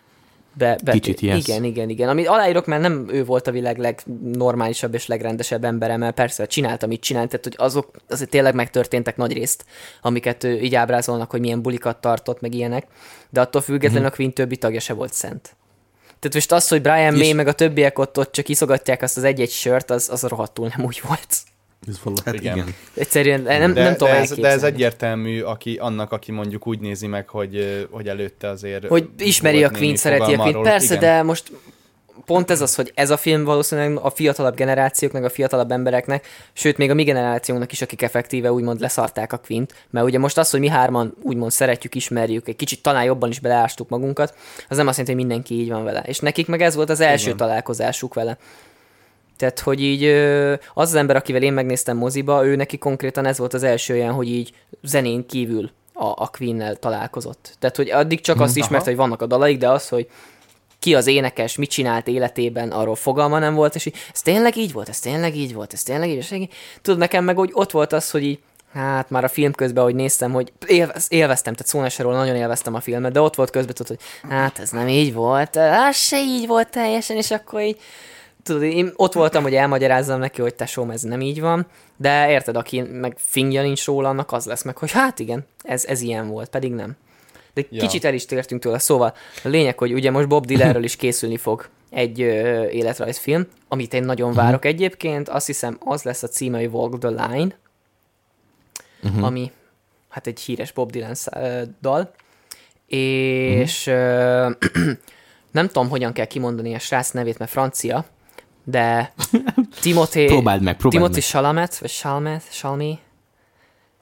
Be, be Kicsit, yes. Igen, igen, igen. Amit aláírok, mert nem ő volt a világ legnormálisabb és legrendesebb embere, mert persze csinált, amit csinált, tehát hogy azok azért tényleg megtörténtek nagy részt, amiket ő így ábrázolnak, hogy milyen bulikat tartott, meg ilyenek, de attól függetlenül Mhm. a Queen többi tagja se volt szent. Tehát most az, hogy Brian És- May meg a többiek ott, ott csak iszogatják azt az egy-egy sört, az, az rohadtul nem úgy volt. Ez valahogy, Hát igen. igen. Egyszerűen nem, de, nem tudom de, ez, de ez egyértelmű aki, annak, aki mondjuk úgy nézi meg, hogy, hogy előtte azért... Hogy ismeri a Queen, szereti a Queen. Persze, Igen. de most pont ez az, hogy ez a film valószínűleg a fiatalabb generációknak, a fiatalabb embereknek, sőt még a mi generációnknak is, akik effektíve úgymond leszarták a Queen-t, mert ugye most az, hogy mi hárman úgymond szeretjük, ismerjük, egy kicsit talán jobban is beleástuk magunkat, az nem azt jelenti, hogy mindenki így van vele. És nekik meg ez volt az első Igen. találkozásuk vele. Tehát, hogy így az az ember, akivel én megnéztem moziba, ő neki konkrétan ez volt az első olyan, hogy így zenén kívül a, a Queen-nel találkozott. Tehát, hogy addig csak azt ismert, hogy vannak a dalaik, de az, hogy ki az énekes, mit csinált életében, arról fogalma nem volt, és így, ez tényleg így volt, ez tényleg így volt, ez tényleg így, és így. Tudod, nekem meg úgy ott volt az, hogy így, hát már a film közben, hogy néztem, hogy élvez, élveztem, tehát szó se róla, nagyon élveztem a filmet, de ott volt közben, tudod, hogy hát ez nem így volt, az se így volt teljesen, és akkor így, tudod, én ott voltam, hogy elmagyarázzam neki, hogy tesóm, ez nem így van, de érted, aki meg fingja nincs róla, annak az lesz meg, hogy hát igen, ez, ez ilyen volt, pedig nem. De Ja. kicsit el is tértünk tőle. Szóval a lényeg, hogy ugye most Bob Dylanről is készülni fog egy ö, életrajzfilm, amit én nagyon várok egyébként. Azt hiszem, az lesz a címe, hogy Walk the Line, uh-huh. ami hát egy híres Bob Dylan ö, dal. És ö, [clears throat] nem tudom, hogyan kell kimondani a srác nevét, mert francia, de [laughs] Timothy, Próbáld meg, próbáld Timothy meg. Chalamet, vagy Chalmet, Chalmi,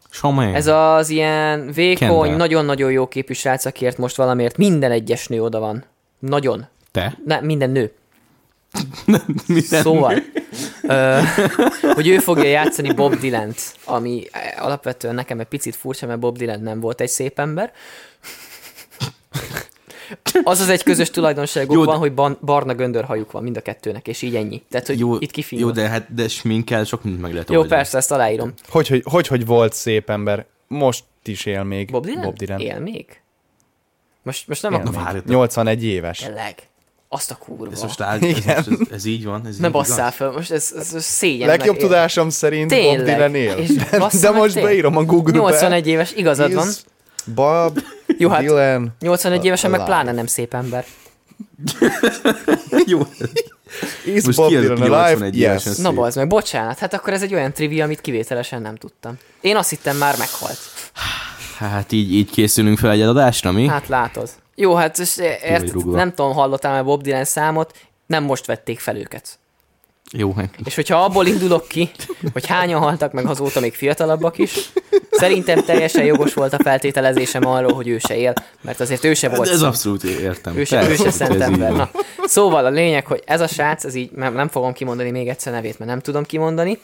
Somely. ez az ilyen vékony, nagyon-nagyon jó képű srác, akiért most valamiért minden egyes nő oda van. Nagyon. Te? Ne, minden nő. [laughs] Minden Szóval, ö, hogy ő fogja játszani Bob Dylan-t, ami alapvetően nekem egy picit furcsa, mert Bob Dylan nem volt egy szép ember. Az az egy közös tulajdonságuk Jó, van, de- hogy ban- barna göndörhajuk van mind a kettőnek, és így ennyi. Tehát, hogy Jó, itt jó, kifinomult. de hát de sminkel sok mindent meg lehet Jó, oldani. persze, ezt aláírom. Hogy, hogy, hogy, hogy volt szép ember. Most is él még. Bob Dylan? Bob Dylan. Él még? Most, most nem Él akarom. még. várjatok. 81 éves. Tényleg. Azt a kurva. Ez most áll, ez, most, ez, ez, így van? Ez Ne basszál fel, most ez, ez, ez szégyen. Legjobb tudásom szerint Tényleg. Bob Dylan él. És De, de most tényleg. beírom a Google-be. 81 éves, igazad van. Bob [laughs] Jó, hát Dylan. 81 évesen meg pláne nem szép ember. Jó. Is Most Bob Dylan alive? 81 Yes. évesen? Na Szép. bazd meg, bocsánat, hát akkor ez egy olyan trivia, amit kivételesen nem tudtam. Én azt hittem már meghalt. Hát így, így készülünk fel egy adásra, mi? Hát látod. Jó, hát és ért, nem tudom, hallottál már Bob Dylan számot, nem most vették fel őket. Jó, hát És hogyha abból indulok ki, hogy hányan haltak meg azóta még fiatalabbak is, szerintem teljesen jogos volt a feltételezésem arról, hogy ő se él, mert azért ő se volt de ez szent. abszolút értem. Ő se, ő se szent ember. Na, szóval a lényeg, hogy ez a srác, ez így, nem, nem fogom kimondani még egyszer nevét, mert nem tudom kimondani,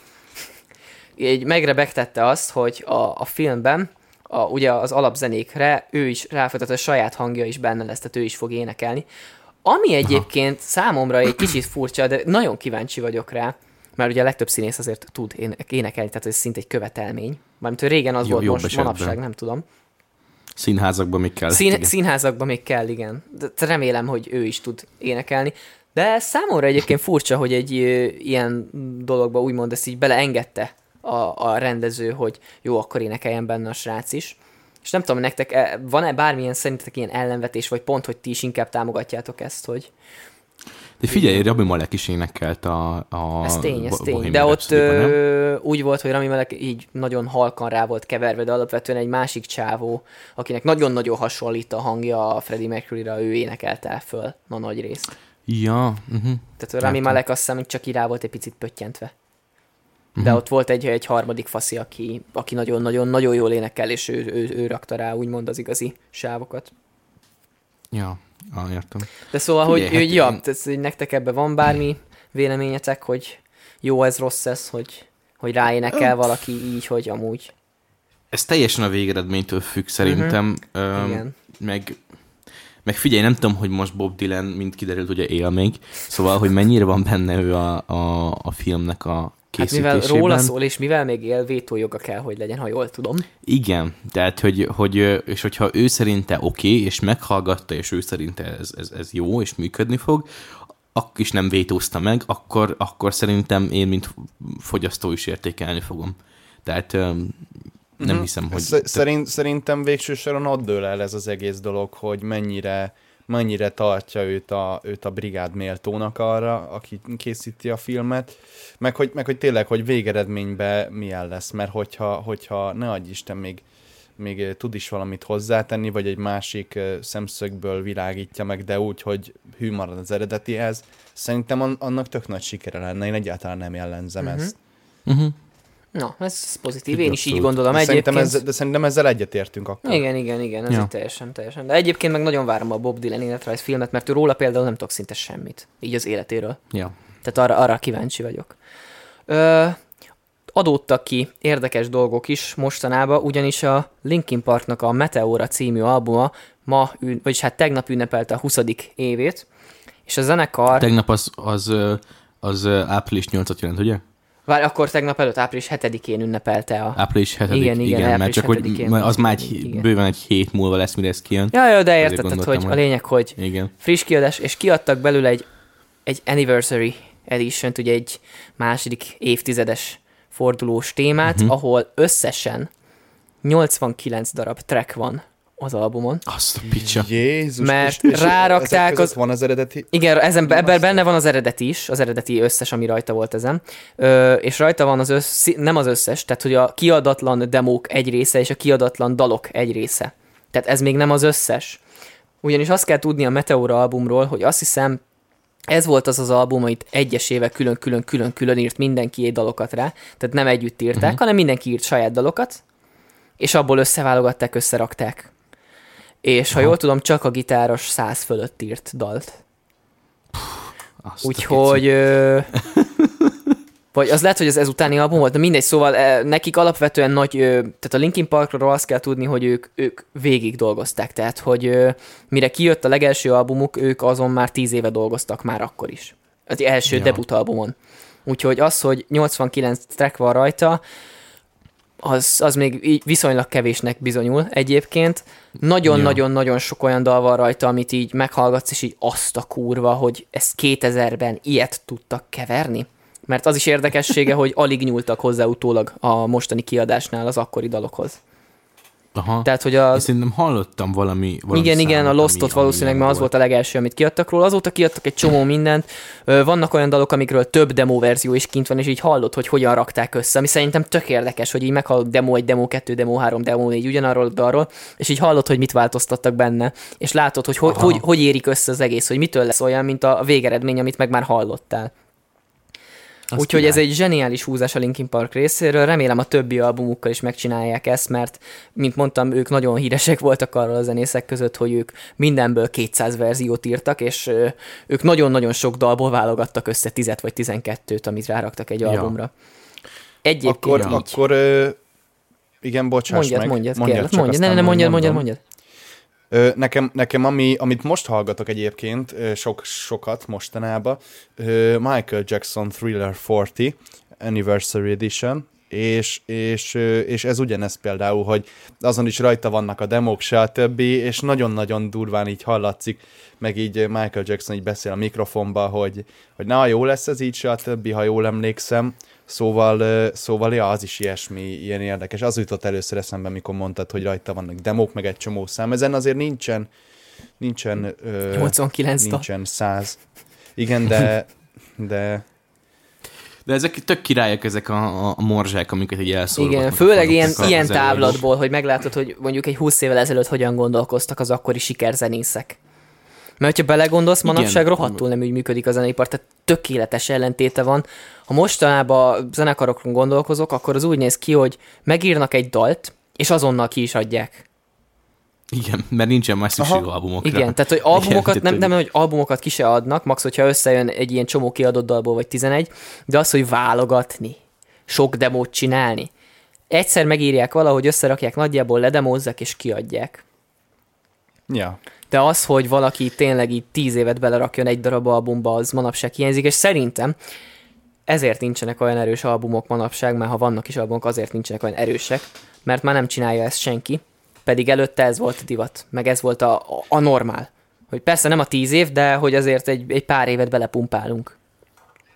így megrebegtette azt, hogy a, a filmben a, ugye az alapzenékre ő is ráfutott, a saját hangja is benne lesz, tehát ő is fog énekelni. Ami egyébként számomra egy kicsit furcsa, de nagyon kíváncsi vagyok rá, mert ugye a legtöbb színész azért tud éne- énekelni, tehát ez szinte egy követelmény. Mármint, régen az Jó- volt, most esetben. manapság nem tudom. Színházakban még kell. Szín, igen. színházakban még kell, igen. De remélem, hogy ő is tud énekelni. De számomra egyébként [laughs] furcsa, hogy egy ilyen dologba úgymond ezt így beleengedte a, a rendező, hogy jó, akkor énekeljen benne a srác is. És nem tudom, nektek eh, van-e bármilyen szerintetek ilyen ellenvetés, vagy pont, hogy ti is inkább támogatjátok ezt, hogy De figyelj, Rabi Malek is énekelt a, a ez tény, ez tény. De ott ö, úgy volt, hogy Rami Malek így nagyon halkan rá volt keverve, de alapvetően egy másik csávó, akinek nagyon-nagyon hasonlít a hangja a Freddie Mercury-ra, ő énekelte el föl a nagy részt. Ja, uh-huh. Tehát a Rami. Malek azt hiszem, hogy csak így rá volt egy picit pöttyentve. De Mhm. ott volt egy, egy harmadik faszi, aki, aki nagyon-nagyon-nagyon jól énekel, és ő, ő, ő rakta rá úgymond az igazi sávokat. ja, ah, értem. De szóval, Figyelj, hogy, hát ja, én- hogy nektek ebben van bármi véleményetek, hogy jó ez, rossz ez, hogy, hogy ráénekel valaki így, hogy amúgy. Ez teljesen a végeredménytől függ szerintem. Mhm. Uh-huh. Igen. Meg, meg figyelj, nem tudom, hogy most Bob Dylan, mint kiderült, ugye él még, szóval, hogy mennyire van benne ő a, a, a filmnek a Hát mivel róla szól, és mivel még él, vétójoga kell, hogy legyen, ha jól tudom. Igen, tehát, hogy, hogy, és hogyha ő szerinte oké, okay, és meghallgatta, és ő szerinte ez, ez, ez jó, és működni fog, akkor is nem vétózta meg, akkor, akkor szerintem én, mint fogyasztó is értékelni fogom. Tehát nem hiszem, hogy... Sz- Szerint, szerintem végső soron ott dől el ez az egész dolog, hogy mennyire, mennyire tartja őt a, őt a brigád méltónak arra, aki készíti a filmet, meg hogy, meg hogy tényleg, hogy végeredményben milyen lesz, mert hogyha, hogyha ne adj Isten még, még tud is valamit hozzátenni, vagy egy másik szemszögből világítja meg, de úgy, hogy hű marad az eredetihez, szerintem an- annak tök nagy sikere lenne, én egyáltalán nem jellenzem Mhm. ezt. Uh-huh. Na, ez pozitív, én is így gondolom De szerintem, egyébként. ezzel, de szerintem ezzel egyetértünk akkor. Igen, igen, igen, ez Ja. teljesen, teljesen. De egyébként meg nagyon várom a Bob Dylan életrajz filmet, mert ő róla például nem tudok szinte semmit, így az életéről. Ja. Tehát arra, arra kíváncsi vagyok. Ö, adódtak ki érdekes dolgok is mostanában, ugyanis a Linkin Parknak a Meteora című albuma ma, vagyis hát tegnap ünnepelte a 20. évét, és a zenekar... Tegnap az, az, az április 8-at jelent, ugye? Várj, akkor tegnap előtt április 7-én ünnepelte a... Április 7 Igen, igen, igen, mert csak hogy 7-én. mert az már egy, Igen. bőven egy hét múlva lesz, mire ez kijön. Ja, ja, de gondoltam, hogy a lényeg, hogy Igen. friss kiadás, és kiadtak belőle egy, egy anniversary edition ugye egy második évtizedes fordulós témát, uh-huh. ahol összesen 89 darab track van az albumon. Azt a picsa. Jézus, Mert és, és rárakták az- van az eredeti... Igen, ezen, ebben benne van az eredeti is, az eredeti összes, ami rajta volt ezen. Ö, és rajta van az össz, nem az összes, tehát hogy a kiadatlan demók egy része, és a kiadatlan dalok egy része. Tehát ez még nem az összes. Ugyanis azt kell tudni a Meteora albumról, hogy azt hiszem, ez volt az az album, amit egyesével külön-külön-külön-külön írt mindenki egy dalokat rá, tehát nem együtt írták, uh-huh. hanem mindenki írt saját dalokat, és abból összeválogatták, összerakták. És ha Aha. jól tudom, csak a gitáros száz fölött írt dalt. Azt Úgyhogy... Ö, vagy az lehet, hogy az ezutáni album volt, de mindegy, szóval e, nekik alapvetően nagy, ö, tehát a Linkin Parkról azt kell tudni, hogy ők, ők végig dolgozták, tehát hogy ö, mire kijött a legelső albumuk, ők azon már tíz éve dolgoztak már akkor is. Az első Ja. ja. debutalbumon. Úgyhogy az, hogy 89 track van rajta, az, az még így viszonylag kevésnek bizonyul egyébként. Nagyon-nagyon-nagyon sok olyan dal van rajta, amit így meghallgatsz, és így azt a kurva, hogy ezt 2000-ben ilyet tudtak keverni. Mert az is érdekessége, hogy alig nyúltak hozzá utólag a mostani kiadásnál az akkori dalokhoz. Aha. Tehát, hogy Én az... szerintem hallottam valami, valami Igen, igen, a Lostot valószínűleg, mert az volt a legelső, amit kiadtak róla. Azóta kiadtak egy csomó mindent. Vannak olyan dalok, amikről több demo verzió is kint van, és így hallod, hogy hogyan rakták össze, ami szerintem tök érdekes, hogy így meghallod demo 1, demo 2, demo 3, demo 4, ugyanarról a dalról, és így hallod, hogy mit változtattak benne, és látod, hogy hogy, Aha. hogy, hogy érik össze az egész, hogy mitől lesz olyan, mint a végeredmény, amit meg már hallottál. Az Úgyhogy király. ez egy zseniális húzás a Linkin Park részéről, remélem a többi albumukkal is megcsinálják ezt, mert, mint mondtam, ők nagyon híresek voltak arról a zenészek között, hogy ők mindenből 200 verziót írtak, és ők nagyon-nagyon sok dalból válogattak össze 10 vagy 12-t, amit ráraktak egy Ja. albumra. Egyébként Akkor, így. akkor igen, bocsáss mondjad, meg. mondjad, Mondjad kérlek, mondjad, ne, ne, mondjad, mondjad, mondjad. Nekem, nekem ami, amit most hallgatok egyébként, sok, sokat mostanában, Michael Jackson Thriller 40 Anniversary Edition, és, és, és ez ugyanez például, hogy azon is rajta vannak a demók, stb., és nagyon-nagyon durván így hallatszik, meg így Michael Jackson így beszél a mikrofonba, hogy, hogy na, jó lesz ez így, stb., ha jól emlékszem, Szóval, szóval ja, az is ilyesmi, ilyen érdekes. Az jutott először eszembe, mikor mondtad, hogy rajta vannak demók, meg egy csomó szám. Ezen azért nincsen, nincsen, ö, 89 dal. nincsen száz. Igen, de, [laughs] de De ezek tök királyok, ezek a, a morzsák, amiket így elszólnak. Igen, főleg ilyen, ilyen távlatból, hogy meglátod, hogy mondjuk egy 20 évvel ezelőtt hogyan gondolkoztak az akkori sikerzenészek. Mert ha belegondolsz, Igen. manapság rohadtul nem úgy működik a zeneipar, tehát tökéletes ellentéte van. Ha mostanában zenekarokon gondolkozok, akkor az úgy néz ki, hogy megírnak egy dalt, és azonnal ki is adják. Igen, mert nincsen már szükség Aha. albumokra. Igen, tehát hogy [laughs] albumokat, Igen, nem, nem, hogy albumokat ki se adnak, max, hogyha összejön egy ilyen csomó kiadott dalból, vagy 11, de az, hogy válogatni, sok demót csinálni. Egyszer megírják valahogy, összerakják nagyjából, ledemózzák és kiadják. Ja. De az, hogy valaki tényleg így tíz évet belerakjon egy darab albumba, az manapság hiányzik, és szerintem ezért nincsenek olyan erős albumok manapság, mert ha vannak is albumok, azért nincsenek olyan erősek, mert már nem csinálja ezt senki. Pedig előtte ez volt a divat, meg ez volt a, a, a normál. Hogy persze nem a tíz év, de hogy azért egy, egy pár évet belepumpálunk.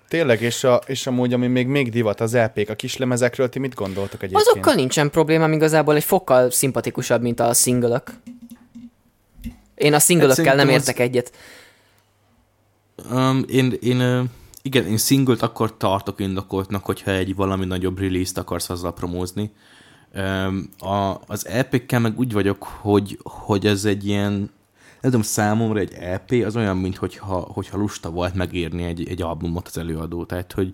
Tényleg, és, a, és amúgy, ami még, még divat, az LP-k, a kislemezekről, ti mit gondoltok egyébként? Azokkal nincsen problémám, igazából egy fokkal szimpatikusabb, mint a singlök. Én a singlökkel nem szerintem az- értek egyet. Um, én, én, igen, én singlet akkor tartok indokoltnak, hogyha egy valami nagyobb release-t akarsz azzal promózni. Um, a, az EP-kkel meg úgy vagyok, hogy, hogy ez egy ilyen, nem tudom, számomra egy EP az olyan, mint hogyha, hogyha lusta volt megírni egy, egy albumot az előadó. Tehát, hogy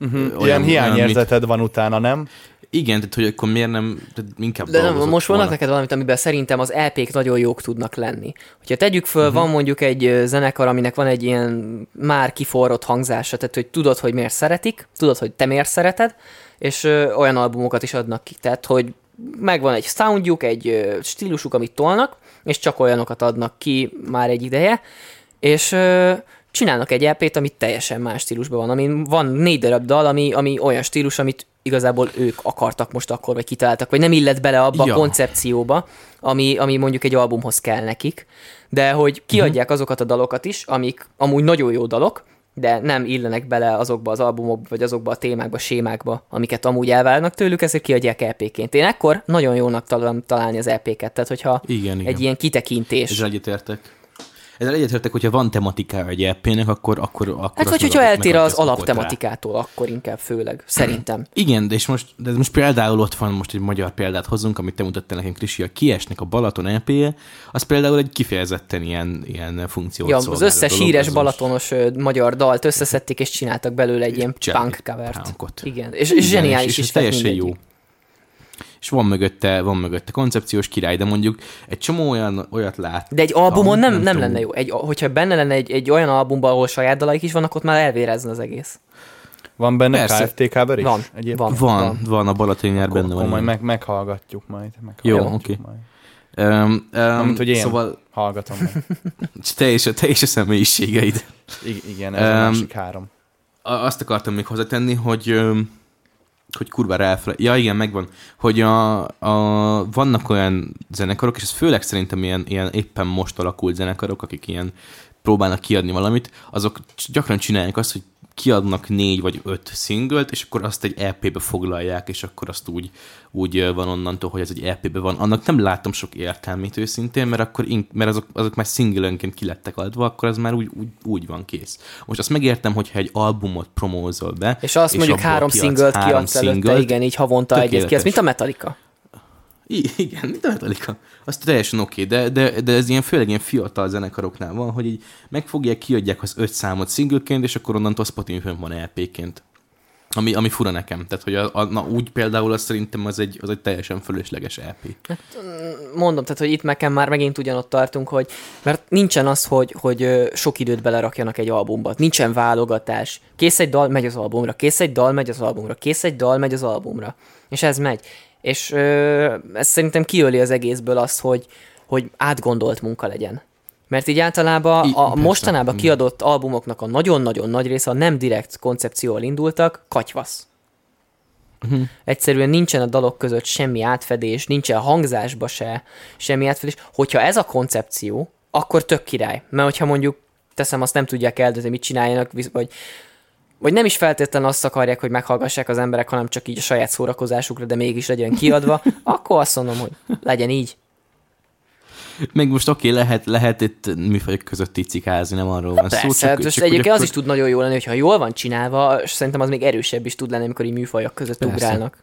Uh-huh. Ilyen hiányérzeted van utána, nem? Igen, tehát hogy akkor miért nem, tehát inkább De nem, most vannak neked valamit, amiben szerintem az LP-k nagyon jók tudnak lenni. Hogyha tegyük föl, uh-huh. van mondjuk egy zenekar, aminek van egy ilyen már kiforrott hangzása, tehát hogy tudod, hogy miért szeretik, tudod, hogy te miért szereted, és ö, olyan albumokat is adnak ki. Tehát, hogy megvan egy soundjuk, egy ö, stílusuk, amit tolnak, és csak olyanokat adnak ki már egy ideje, és ö, csinálnak egy LP-t, ami teljesen más stílusban van, amin van négy darab dal, ami, ami olyan stílus, amit igazából ők akartak most akkor, vagy kitaláltak, vagy nem illet bele abba Ja. a koncepcióba, ami, ami mondjuk egy albumhoz kell nekik, de hogy kiadják Mhm. azokat a dalokat is, amik amúgy nagyon jó dalok, de nem illenek bele azokba az albumokba, vagy azokba a témákba, sémákba, amiket amúgy elvárnak tőlük, ezért kiadják EP-ként. Én ekkor nagyon jónak találom találni az EP-ket, tehát hogyha Igen, igen. egy ilyen kitekintés. Ezzel egyetértek. Ezzel egyetértek, hogyha van tematikája egy EP-nek, akkor, akkor, akkor Hát vagy hogyha eltér az rá. alaptematikától, akkor inkább főleg, szerintem. [clears throat] Igen, de, és most, de most például ott van, most egy magyar példát hozunk, amit te mutattál nekem, Krisi, a Kiesnek a Balaton EP-je, az például egy kifejezetten ilyen, ilyen funkciót Ja, az összes dolog, híres az most- balatonos ö, magyar dalt összeszedték, és csináltak belőle egy ilyen Csinálni punk covert. punkot. Igen, és, és zseniális és, is és teljesen jó. És van mögötte, van mögötte koncepciós király, de mondjuk egy csomó olyan, olyat lát. De egy albumon nem, nem nem lenne jó. Egy, hogyha benne lenne egy, egy olyan albumban, ahol saját dalaik is vannak, ott már elvérezne az egész. Van benne Persze. KFT cover is? Van, Egyébként? van. Van, van, a Balatoni nyár benne Akkor van. majd meg, meghallgatjuk majd. Jó, meghallgatjuk oké. majd. Um, um, Amint, hogy én. Szóval Hallgatom meg. [laughs] te és, a, te és a személyiségeid. I- igen, ez a Em, másik három. A- azt akartam még hozzátenni, hogy öm, hogy kurvára elfele... Ja, igen, megvan. Hogy a, a, vannak olyan zenekarok, és ez főleg szerintem ilyen, ilyen éppen most alakult zenekarok, akik ilyen próbálnak kiadni valamit, azok gyakran csinálják azt, hogy kiadnak négy vagy öt szinglet, és akkor azt egy EP-be foglalják, és akkor azt úgy, úgy van onnantól, hogy ez egy EP-be van. Annak nem látom sok értelmét őszintén, mert akkor ink, mert azok, azok már singlenként kilettek adva, akkor az már úgy, úgy, úgy van kész. Most azt megértem, hogyha egy albumot promózol be, És azt mondjuk abból három három kiadsz előtte, igen, így havonta kiadsz, mint a Metallica. I- igen, mint a Metallica. Az teljesen oké, de, de, de ez ilyen főleg ilyen fiatal zenekaroknál van, hogy így megfogják, kiadják az öt számot singleként, és akkor onnantól Spotify van LP-ként. Ami, ami fura nekem. Tehát, hogy a, a, na, úgy például az szerintem az egy, az egy teljesen fölösleges E EP. Mondom, tehát, hogy itt nekem már megint ugyanott tartunk, hogy mert nincsen az, hogy, hogy sok időt belerakjanak egy albumba. Nincsen válogatás. Kész egy dal, megy az albumra. Kész egy dal, megy az albumra. Kész egy dal, megy az albumra. És ez megy. És ö, ez szerintem kiöli az egészből azt, hogy, hogy átgondolt munka legyen. Mert így általában I- a persze, mostanában igen. kiadott albumoknak a nagyon-nagyon nagy része, a nem direkt koncepcióval indultak, katyvasz. Mhm. Egyszerűen nincsen a dalok között semmi átfedés, nincsen hangzásba se semmi átfedés. Hogyha ez a koncepció, akkor tök király. Mert hogyha mondjuk, teszem, azt nem tudják eldönteni, mit csináljanak, vagy, vagy nem is feltétlenül azt akarják, hogy meghallgassák az emberek, hanem csak így a saját szórakozásukra, de mégis legyen kiadva, [laughs] akkor azt mondom, hogy legyen így. Meg most oké, okay, lehet, lehet itt műfajok között így cikázni, nem arról van szó. Persze, hát most hogy egyébként az is tud nagyon jó lenni, hogyha jól van csinálva, és szerintem az még erősebb is tud lenni, amikor így műfajok között Persze. ugrálnak.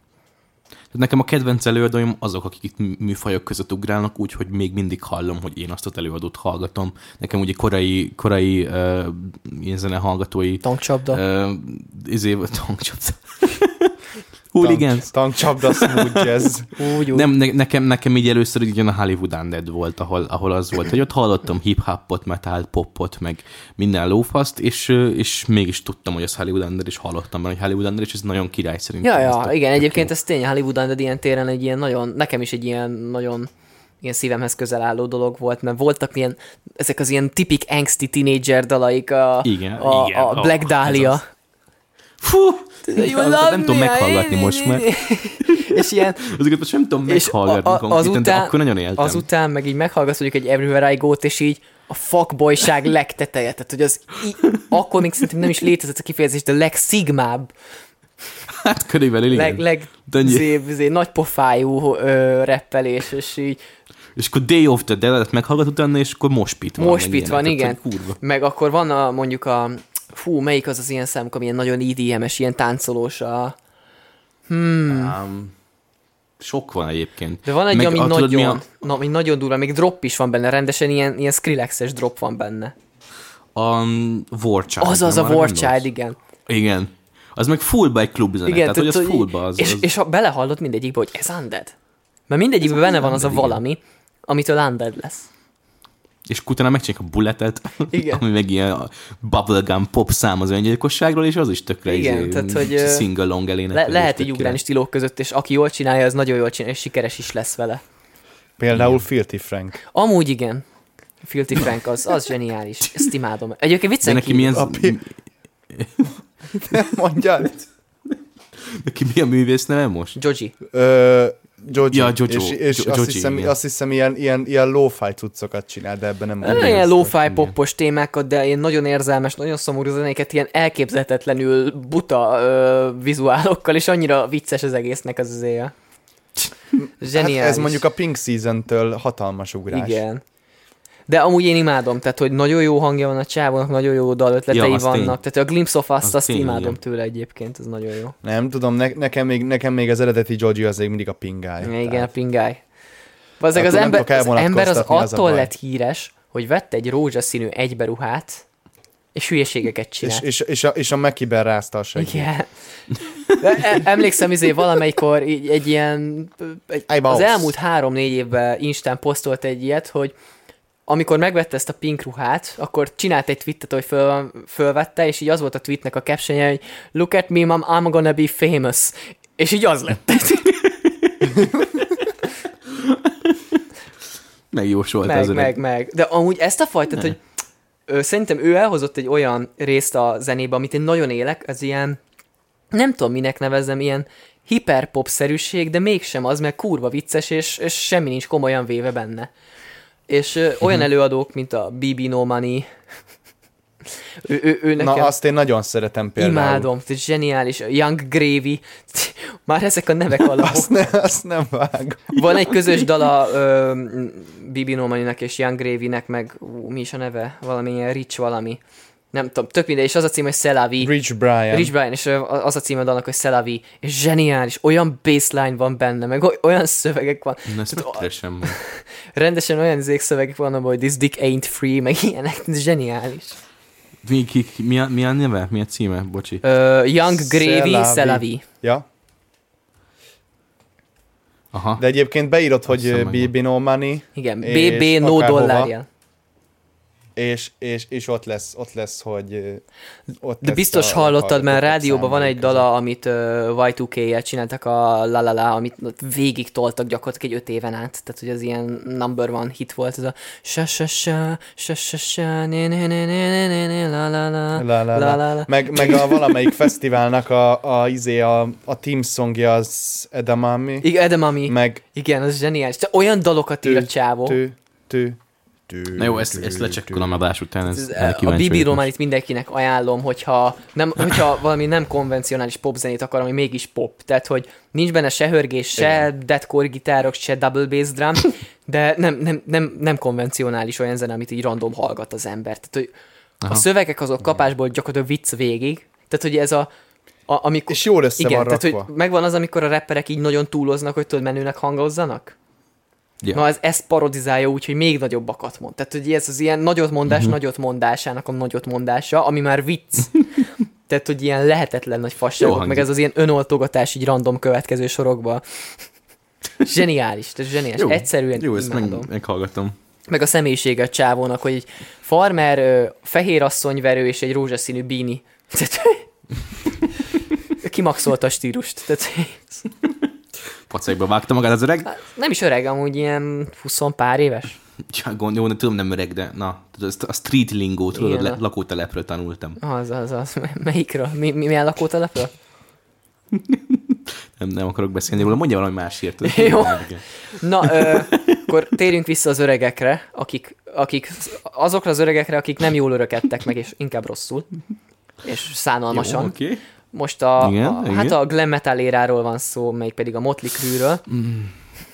Tehát nekem a kedvenc előadóim azok, akik itt mű- műfajok között ugrálnak, úgy, hogy még mindig hallom, hogy én azt az előadót hallgatom. Nekem ugye korai, korai uh, ilyen zene hallgatói Tankcsapda. uh, izé, tankcsapda. Hooligans. Tank, tankcsapda, smooth jazz. Úgy, úgy. Nem, ne, nekem, nekem így először így a Hollywood Undead volt, ahol, ahol az volt, hogy ott hallottam hip-hopot, metal, popot, meg minden lófaszt, és, és mégis tudtam, hogy az Hollywood Undead, és hallottam benne, hogy Hollywood Undead, és ez nagyon király szerintem. Ja, ja, tök- igen, egyébként jó. ez tény, Hollywood Undead ilyen téren egy ilyen nagyon, nekem is egy ilyen nagyon ilyen szívemhez közel álló dolog volt, mert voltak ilyen, ezek az ilyen tipik angsty teenager dalaik, a, Igen, a, igen. a Black Ó, Dahlia. Fú! azokat nem tudom meghallgatni most már. [laughs] És ilyen, Azokat most nem tudom meghallgatni konkrétan, de akkor nagyon éltem. Azután meg így meghallgatsz mondjuk egy Everywhere I Go-t, és így a fuckboyság [laughs] legteteje, tehát hogy az í- akkor még szerintem nem is létezett a kifejezés, de legszigmább, Hát körülbelül igen. leg, leg De ennyi. zé, zé, nagy pofájú ö, reppelés, és így És akkor Day of the Dead-et meghallgat utána, és akkor Mospit van. Moshpit meg van, igen. Tehát, Kurva. Meg akkor van a, mondjuk a, fú, melyik az az ilyen számok, ami ilyen nagyon IDM-es, ilyen táncolós a... Um, sok van egyébként. De van egy, Meg ami a- tudod, nagyon, a- na, ami nagyon durva, még drop is van benne, rendesen ilyen, ilyen Skrillexes drop van benne. A um, War Child. Az az a arra War gondolsz? Child, igen. Igen. Az meg fullba egy klubzene, igen tehát, hogy az fullba az, és, az... és ha belehallod mindegyikbe, hogy ez undead. Mert mindegyikben benne van az a valami, amitől undead lesz. És utána megcsinálják a bulletet, [laughs] Igen. ami meg ilyen a bubblegum pop szám az öngyilkosságról, és az is tökre Igen, izé, tehát, hogy, singalong Le, elénekelés. lehet így ugrálni stílók között, és aki jól csinálja, az nagyon jól csinálja, és sikeres is lesz vele. Például Filthy Frank. Amúgy igen. Filthy Frank az, az zseniális. Ezt imádom. Egyébként De viccen [laughs] neki milyen, A pi- Mondjad. neki mi a művész neve most? Joji. Ö, Joji. Ja, Jojo. És, és Jo- azt, hiszem, igen. azt hiszem, ilyen, ilyen, ilyen lo-fi cuccokat csinál, de ebben nem Nem nem ilyen lo-fi popos témákat, de ilyen nagyon érzelmes, nagyon szomorú zenéket, ilyen elképzelhetetlenül buta ö, vizuálokkal, és annyira vicces az egésznek az az éje. Zseniális. Hát ez mondjuk a Pink Season-től hatalmas ugrás. Igen. De amúgy én imádom, tehát hogy nagyon jó hangja van a csávónak, nagyon jó dalötletei Ja, az vannak, tény. tehát a Glimpse of Us, Az azt tény, imádom igen. tőle egyébként, ez nagyon jó. Nem tudom, ne, nekem, még, nekem még az eredeti Joji az még mindig a pingály. Igen, a Tehát- pingály. Bazzeg, az Attól nem ember, az ember az az a attól baj. lett híres, hogy vett egy rózsaszínű egyberuhát, és hülyeségeket és, csinált. és, és, a, és a Mekiben rázta a segít. Igen. De e- emlékszem, izé valamelyikor így egy ilyen, egy, az elmúlt három-négy évben Instán posztolt egy ilyet, hogy amikor megvette ezt a pink ruhát, akkor csinált egy tweetet, hogy föl, fölvette, és így az volt a tweetnek a captionje, hogy Look at me, mom, I'm gonna be famous. És így az lett. Megjósolt [laughs] meg, az meg, öreg. meg. De amúgy ezt a fajtát, hogy ö, szerintem ő elhozott egy olyan részt a zenébe, amit én nagyon élek, az ilyen, nem tudom minek nevezzem, ilyen hiperpop-szerűség, de mégsem az, mert kurva vicces, és, és semmi nincs komolyan véve benne. És ö, olyan Mhm. előadók, mint a BB No Money, ő, ő, ő Na, nekem azt én nagyon szeretem például. imádom, zseniális, Young Gravy, már ezek a nevek alapok. Azt, ne, azt nem vágom. Van egy közös dala ö, Bibi Nomaninak és Young Gravy-nek, meg ú, mi is a neve? Valamilyen Rich valami. Nem tudom, tök mindegy, és az a cím, hogy Szelavi. Rich Brian. Rich Brian, és az a cím a dalnak, hogy Szelavi, és zseniális, olyan bassline van benne, meg oly- olyan szövegek van. Na, ezt megkeresem. majd. [laughs] rendesen olyan szövegek vannak, hogy this dick ain't free, meg ilyenek, zseniális. Mi, ki, ki, mi, a, mi a neve? Mi a címe? Bocsi. Ö, Young Gravy Szelavi. Szelavi. Ja, Aha. de egyébként beírod, hogy. BB No Money, Igen, BB no akárhova. És, és, és ott lesz, ott lesz, hogy ott De lesz biztos a hallottad, mert hallgatók rádióban van egy dala, amit uh, Y2K-jel csináltak a La La La, amit végig toltak gyakorlatilag egy öt éven át. Tehát, hogy az ilyen number one hit volt, ez a sa sa sa sa sa sa ne ne ne ne ne ne la la la La, la, la. la. Meg, meg a valamelyik fesztiválnak a, a, izé, a, a team songja az Edamame, Igen, Edemami. meg Igen, az zseniális. Olyan dalokat ír a csávó. tő, tő, tő, Na jó, ezt, tő, ezt lecsekkolom adás után. Ez, Ez, a Bibi. Románit mindenkinek ajánlom, hogyha, nem, [laughs] hogyha valami nem konvencionális popzenét akar, ami mégis pop. Tehát, hogy nincs benne se hörgés, se deathcore gitárok, se double bass drum, [laughs] de nem, nem, nem, nem konvencionális olyan zene, amit így random hallgat az ember. Tehát, hogy a Aha. szövegek azok kapásból gyakorlatilag vicc végig. Tehát, hogy ez a, a amikor, És jól össze igen, van tehát, rakva. hogy megvan az, amikor a rapperek így nagyon túloznak, hogy tudod, menőnek hangozzanak? Ja. Na, ez ezt parodizálja úgy, hogy még nagyobbakat mond. Tehát, hogy ez az ilyen nagyot mondás, uh-huh. nagyot mondásának a nagyot mondása, ami már vicc. [laughs] Tehát, hogy ilyen lehetetlen nagy fasságok, meg ez az ilyen önoltogatás így random következő sorokba. Zseniális, tehát zseniális. Jó, Egyszerűen Jó, ezt imádom. meg, meghallgatom. Meg a személyisége a csávónak, hogy egy farmer, fehér asszonyverő és egy rózsaszínű bíni. Tehát, [laughs] kimaxolta a stílust. Tehát, [laughs] Pacekba vágta magát az öreg. nem is öreg, amúgy ilyen 20 pár éves. Ja, gond, jó, tudom, nem öreg, de na, a street lingót, tudod, le, lakótelepről tanultam. Az, az, az. [laughs] Melyikről? Mi, mi, milyen lakótelepről? Nem, nem akarok beszélni róla, mondja valami másért. tudod? [laughs] Jó. Na, ö, akkor térjünk vissza az öregekre, akik, akik, azokra az öregekre, akik nem jól örökedtek meg, és inkább rosszul. És szánalmasan. Jó, oké. Most a, Igen, a, igen. hát a glam metal éráról van szó, melyik pedig a Motley Crue-ről.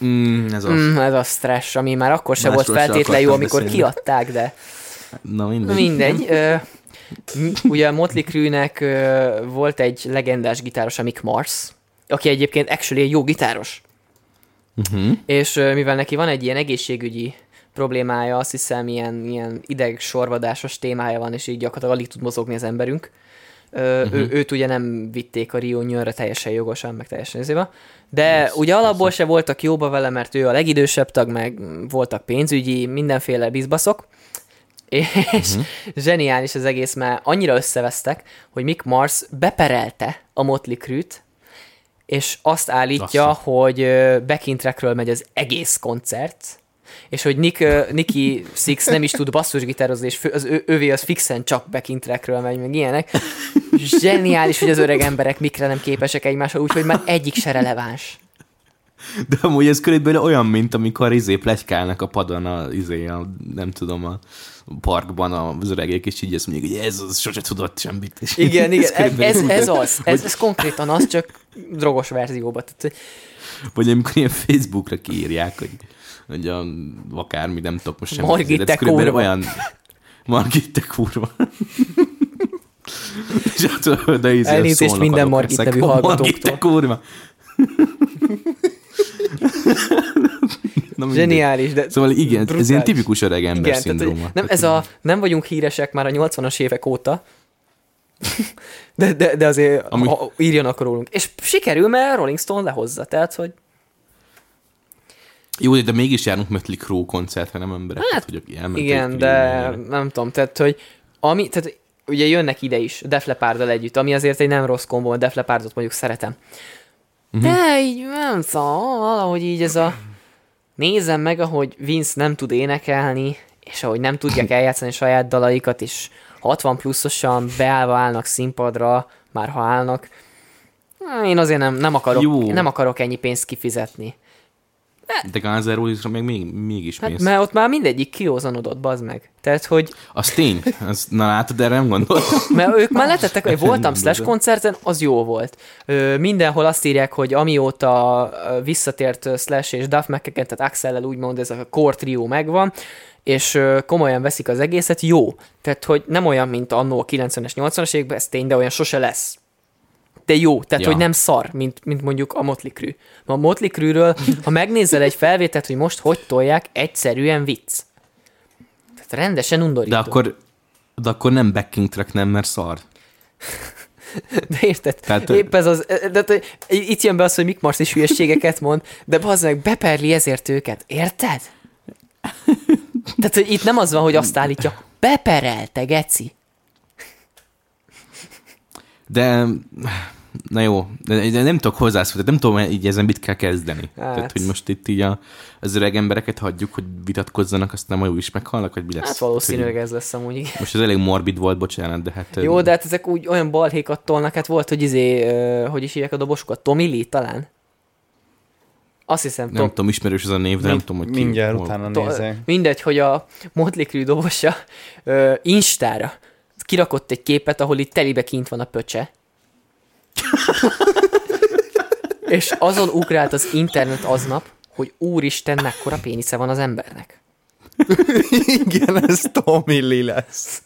Mm, ez az. Mm, ez a stress, ami már akkor sem volt Másról feltétlen jó, amikor beszélni. kiadták, de Na mindegy. mindegy. Ö, ugye a Motley Crue-nek ö, volt egy legendás gitáros, a Mick Mars, aki egyébként actually egy jó gitáros. Uh-huh. És ö, mivel neki van egy ilyen egészségügyi problémája, azt hiszem ilyen, ilyen ideg sorvadásos témája van, és így gyakorlatilag alig tud mozogni az emberünk. Ö, uh-huh. ő, őt ugye nem vitték a nyőrre teljesen jogosan, meg teljesen ezébe. De Yes, ugye alapból se voltak jóba vele, mert ő a legidősebb tag, meg voltak pénzügyi, mindenféle bizbaszok. És uh-huh. zseniális az egész, mert annyira összevesztek, hogy Mick Mars beperelte a Motley Crue-t, és azt állítja, Basszus. hogy trackről megy az egész koncert, és hogy Nick, Nicky Six nem is tud basszusgitározni, és fő- az ő, ővé az fixen csak backing trackről megy, meg ilyenek. Zseniális, hogy az öreg emberek mikre nem képesek egymásra, úgyhogy már egyik se releváns. De amúgy ez körülbelül olyan, mint amikor izé plegykálnak a padon, a, izé, a, nem tudom, a parkban az öregek, és így azt mondják, hogy ez az sose tudott semmit. És Igen, igen, ez, ez, úgy, ez az, ez, ez konkrétan az, csak drogos verzióban. Tehát, hogy Vagy amikor ilyen Facebookra kiírják, hogy, hogy a, akármi, nem tudok most semmit. Margit, te ez kurva. Olyan, Margit, te kurva. És ott, de izé, Elnézést minden Margit nevű Margit, te hallgatóktól. kurva. Na zseniális, de Szóval igen, ez brutális. ilyen tipikus öreg ember Igen, tehát, szindróma. nem, ez a, nem vagyunk híresek már a 80-as évek óta, de, de, de azért Ami... ha, írjanak rólunk. És sikerül, mert Rolling Stone lehozza, tehát, hogy Jó, de mégis járunk Mötley Crue koncertre, nem emberek, Hát, hát, hogy igen, de filmre. nem tudom, tehát, hogy ami, tehát ugye jönnek ide is, Def Leppard-dal együtt, ami azért egy nem rossz kombó, a Def Leppardot mondjuk szeretem. Mhm. De így nem tudom, valahogy így ez a nézem meg, ahogy Vince nem tud énekelni, és ahogy nem tudják eljátszani saját dalaikat, és 60 pluszosan beállva állnak színpadra, már ha állnak. Én azért nem, nem, akarok, Jó. nem akarok ennyi pénzt kifizetni. De Guns N' Roses-ra meg még, mégis Hát, mész. mert ott már mindegyik kiózanodott, bazd meg. Tehát, hogy Az tény. Az, na látod, erre nem gondoltam. Mert ők már letettek, hogy voltam Slash koncerten, az jó volt. Ö, mindenhol azt írják, hogy amióta visszatért Slash és Duff McKagan, tehát Axel-lel úgymond ez a core trió megvan, és komolyan veszik az egészet, jó. Tehát, hogy nem olyan, mint annó a 90-es, 80-as években, ez tény, de olyan sose lesz. De jó, tehát, Ja. hogy nem szar, mint, mint mondjuk a Motley Crue. A Motley Crue-ről, ha megnézel egy felvételt, hogy most hogy tolják, egyszerűen vicc. Tehát rendesen undorító. De akkor, De akkor nem backing track, nem, mert szar. [laughs] De érted? Tehát- Épp ez az, de, de, itt jön be az, hogy Mick Mars is hülyeségeket mond, de az meg beperli ezért őket. Érted? Tehát, hogy itt nem az van, hogy azt állítja, beperelte, geci. De, na jó, de, de nem tudok hozzászólni, nem tudom így ezen mit kell kezdeni. Hát. Tehát, hogy most itt így a, az öreg embereket hagyjuk, hogy vitatkozzanak, aztán majd is meghalnak, vagy mi lesz. Hát valószínűleg Tehát, ez lesz amúgy. igen. hogy Most ez elég morbid volt, bocsánat, de hát... Jó, de hát ezek úgy olyan balhékat tolnak, hát volt, hogy izé, hogy is hívják a dobosokat, Tommy Lee talán? Azt hiszem, Nem tudom, ismerős ez a név, de nem tudom, hogy ki. Mindjárt hol- utána To- nézek. mindegy, hogy a Motley Crue dobosa ö, Instára kirakott egy képet, ahol itt telibe kint van a pöcse. És azon ugrált az internet aznap, hogy úristen, mekkora pénisze van az embernek. Igen, ez Tommy Lee lesz.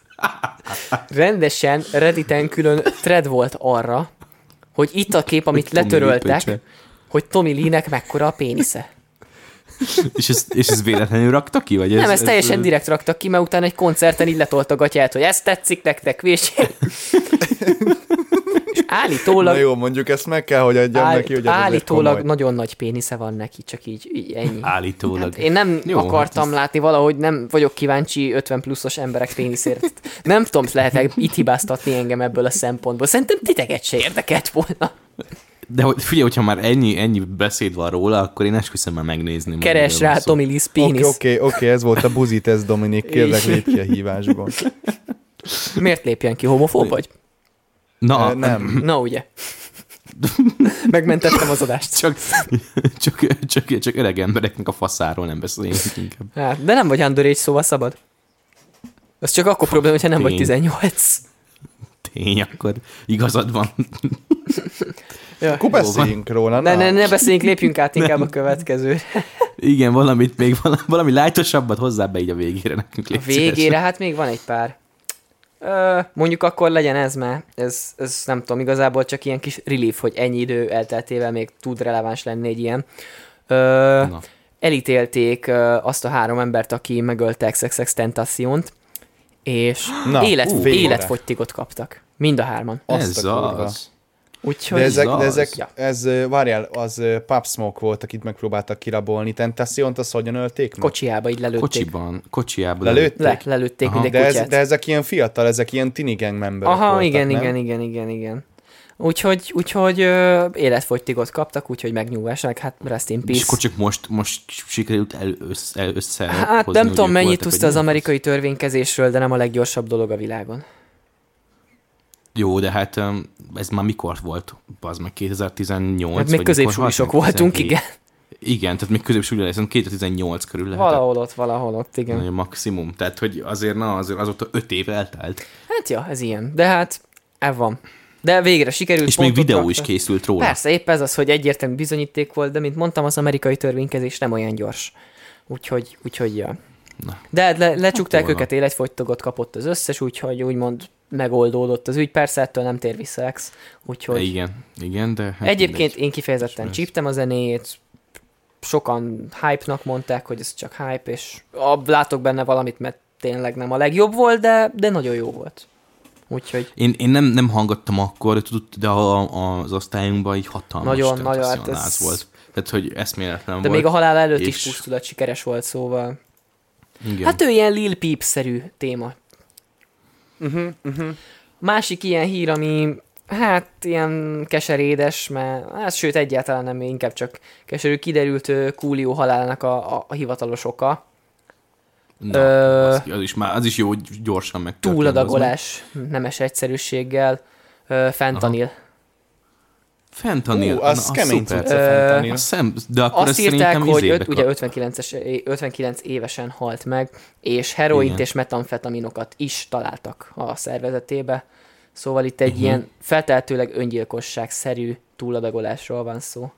Rendesen Redditen külön thread volt arra, hogy itt a kép, amit Hogy Tommy letöröltek, pöcse. hogy Tommy Lee-nek mekkora a pénisze. És ez, és ez véletlenül rakta ki? Vagy ez, Nem, ezt teljesen ez, direkt raktak ki, mert utána egy koncerten így letolt a gatyát, hogy ez tetszik nektek, vés. És Na állítólag, jó, mondjuk ezt meg kell, hogy adjam áll, neki, hogy ez állítólag komoly. nagyon nagy pénisze van neki, csak így, így ennyi. Állítólag. Hát én nem Jó, Jó, akartam hát hát látni valahogy, nem vagyok kíváncsi 50 pluszos emberek péniszért. Nem tudom, lehet itt hibáztatni engem ebből a szempontból. Szerintem titeket se érdekelt volna. De hogy, figyelj, hogyha már ennyi, ennyi beszéd van róla, akkor én esküszöm már megnézni. Keres rá. Tommy Lee Oké, oké, oké, ez volt a buzitesz, Dominik, kérlek, lépj ki a hívásból. Miért lépjen ki? Homofób vagy? Na, Nem. [laughs] Na ugye. [laughs] Megmentettem az adást. Csak, csak, csak, csak öreg embereknek a faszáról nem beszélünk inkább. Hát, de nem vagy underage, szóval szabad. Az csak akkor probléma, hogyha nem vagy Tény. 18. Tény, akkor igazad van. Ja. Akkor beszéljünk róla. Ne, ne, ne beszéljünk, lépjünk át inkább a következő. Igen, valamit még valami, valami lájtosabbat hozzá be így a végére nekünk. A végére, szíves. hát még van egy pár. Ö, mondjuk akkor legyen ez, mert ez, ez nem tudom, igazából csak ilyen kis relief, hogy ennyi idő elteltével még tud releváns lenni egy ilyen. Ö, Na. elítélték ö, azt a három embert, aki megölte XXX Tentaciont, és [gasps] Na, élet, ú, végre. életfogytigot kaptak. Mind a hárman. Azt Ez a az. Úgyhogy De ezek, de ezek Ja. ez, várjál, az Pop Smoke volt, akit megpróbáltak kirabolni. Tentaciont, azt hogyan ölték meg? kocsiába így lelőtték. Kocsiban, kocsiában. Lelőtt? Le, lelőtték Aha. De, ez, de ezek ilyen fiatal, ezek ilyen tini gang memberek Aha, voltak, igen, nem? igen, igen, igen, igen. Úgyhogy, úgyhogy ö, életfogytigot kaptak, úgyhogy megnyugvásnak, hát rest in És peace. akkor csak most, most sikerült el, össze, el, össze Hát hozni, nem tudom, mennyit tudsz az amerikai törvénykezésről, de nem a leggyorsabb dolog a világon. Jó, de hát ez már mikor volt? Az meg 2018? Hát még meg? voltunk, 17? igen. Igen, tehát még középsuli lesz, 2018 körül lehetett. Valahol ott, valahol ott, igen. Nagyon maximum. Tehát, hogy azért, na, azért azóta öt év eltelt. Hát ja, ez ilyen. De hát, ez van. De végre sikerült És még videó is raktak. készült róla. Persze, épp ez az, hogy egyértelmű bizonyíték volt, de mint mondtam, az amerikai törvénykezés nem olyan gyors. Úgyhogy, úgyhogy ja. Na. De hát le, lecsukták volna. őket, életfogytogot kapott az összes, úgyhogy úgymond megoldódott az ügy. Persze ettől nem tér vissza ex, úgyhogy... Igen, igen, de... Hát Egyébként mindegy. én kifejezetten csíptem a zenéjét, sokan hype-nak mondták, hogy ez csak hype, és látok benne valamit, mert tényleg nem a legjobb volt, de, de nagyon jó volt. Úgyhogy Én, én nem, nem hallgattam akkor, de tudod, de a, a, az osztályunkban így hatalmas Nagyon, nagyon, hát ez- volt. Tehát, hogy eszméletlen de volt. még a halál előtt is és- pusztulat sikeres volt, szóval... Igen. Hát ő ilyen Lil Peep-szerű téma. Uh-huh, uh-huh. Másik ilyen hír, ami hát ilyen keserédes, mert hát, sőt egyáltalán nem, inkább csak keserű, kiderült Coolio halálának a, a, a hivatalos oka. Na, Ö, az, az, is már, az is jó, hogy gyorsan meg. Túladagolás, nemes egyszerűséggel, ö, fentanil. Fentanil. Ú, az na, kemény szuper. A szem, de akkor Azt írták, hogy öt, ugye kap- 59-es, 59 évesen halt meg, és heroint Igen. és metamfetaminokat is találtak a szervezetébe. Szóval itt egy Mhm. ilyen feltehetőleg öngyilkosság-szerű túladagolásról van szó.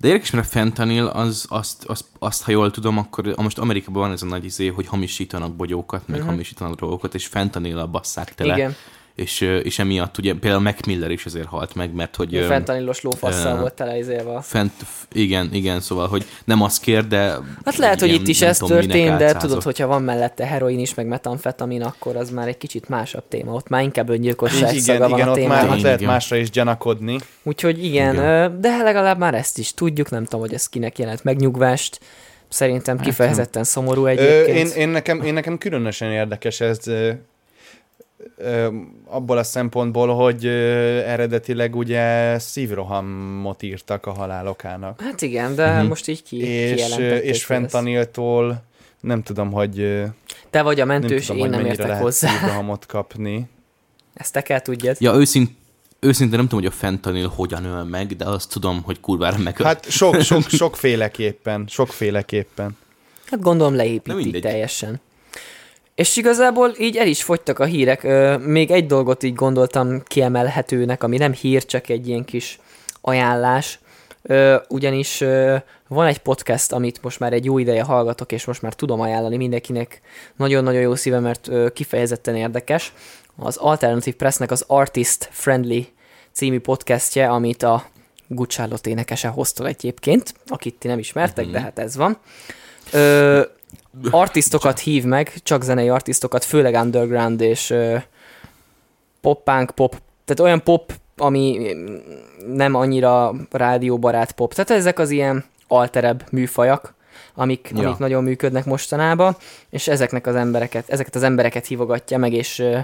De érdekes, mert a fentanil, az, azt, azt, azt, ha jól tudom, akkor most Amerikában van ez a nagy izé, hogy hamisítanak bogyókat, meg Mhm. hamisítanak drogokat, és fentanil basszák tele. Igen. És, ö, és emiatt ugye például Mac Miller is ezért halt meg, mert hogy... ö, Fentanylos lófasszal ö, volt teleizélve. Fent, igen, igen, szóval, hogy nem azt kér, de... Hát lehet, hogy ilyen, itt is ez tudom, történt, de tudod, hogyha van mellette heroin is, meg metamfetamin, akkor az már egy kicsit másabb téma. Ott már inkább öngyilkosság Igen, szaga van igen, a ott már ott lehet Igen. másra is gyanakodni. Úgyhogy igen, Igen. igen, de legalább már ezt is tudjuk, nem tudom, hogy ez kinek jelent megnyugvást. Szerintem kifejezetten szomorú Ö, egyébként. én, én, nekem, én nekem különösen érdekes ez ö, ö, abból a szempontból, hogy eredetileg ugye szívrohamot írtak a halálokának. Hát igen, de Mhm. most így ki, és, és fentaniltól nem tudom, hogy Te vagy a nem mentős, tudom, én hogy nem mennyire értek lehet hozzá. szívrohamot kapni. Ezt te kell tudjad. Ja, őszint, őszintén nem tudom, hogy a fentanil hogyan öl meg, de azt tudom, hogy kurvára megöl. Hát sok, sok, [laughs] sokféleképpen, sokféleképpen. Hát gondolom leépítik teljesen. És igazából így el is fogytak a hírek. Ö, még egy dolgot így gondoltam kiemelhetőnek, ami nem hír, csak egy ilyen kis ajánlás. Ö, ugyanis ö, van egy podcast, amit most már egy jó ideje hallgatok, és most már tudom ajánlani mindenkinek. Nagyon-nagyon jó szíve, mert ö, kifejezetten érdekes. Az Alternative Pressnek az Artist Friendly című podcastje, amit a Charlotte énekese hoztol egyébként, akit ti nem ismertek, Mhm. de hát ez van. Ö, artistokat hív meg, csak zenei artistokat, főleg underground és ö, pop-punk, pop, tehát olyan pop, ami nem annyira rádióbarát pop. Tehát ezek az ilyen alterebb műfajak, amik, Ja. amik nagyon működnek mostanában, és ezeknek az embereket, ezeket az embereket hívogatja meg, és ö,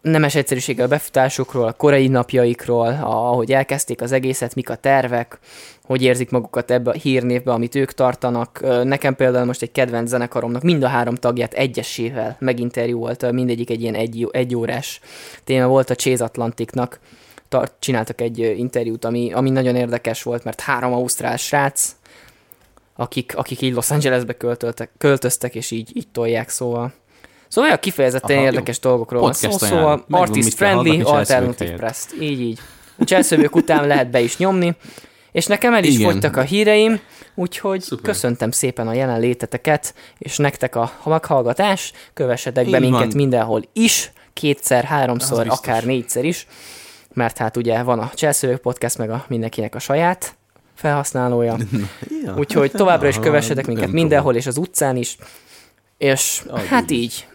nemes egyszerűséggel a befutásukról, a korai napjaikról, ahogy elkezdték az egészet, mik a tervek, hogy érzik magukat ebbe a hírnévbe, amit ők tartanak. Nekem például most egy kedvenc zenekaromnak mind a három tagját egyesével meginterjúolta, mindegyik egy ilyen egy, egy órás téma volt a Chase Atlanticnak. Tart, csináltak egy interjút, ami, ami nagyon érdekes volt, mert három ausztrál srác, akik, akik így Los Angelesbe költöltek, költöztek, és így, így tolják, szóval Szóval olyan kifejezetten Aha, Aha, jó. érdekes dolgokról van szó, szóval artist friendly, alternative press. Így, így. A cselszövők után lehet be is nyomni, és nekem el is Igen. fogytak a híreim, úgyhogy Szuper. köszöntem szépen a jelenléteteket, és nektek a meghallgatás, kövessetek be Így minket van. mindenhol is, kétszer, háromszor, akár négyszer is, mert hát ugye van a Cselszövők Podcast, meg a mindenkinek a saját felhasználója. [laughs] Ja. Úgyhogy továbbra is kövessetek minket mindenhol, és az utcán is. És Ahogy hát így.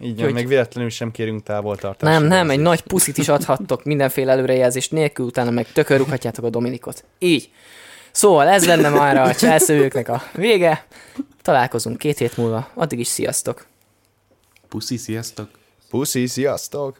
Így. Hogy- még véletlenül sem kérünk távoltartást. Nem, nem, egy nagy puszit is adhattok mindenféle előrejelzés nélkül, utána meg tökörrughatjátok a Dominikot. Így. Szóval ez lenne már a cselszövőknek a vége. Találkozunk két hét múlva. Addig is sziasztok! Puszi, sziasztok! Puszi, sziasztok!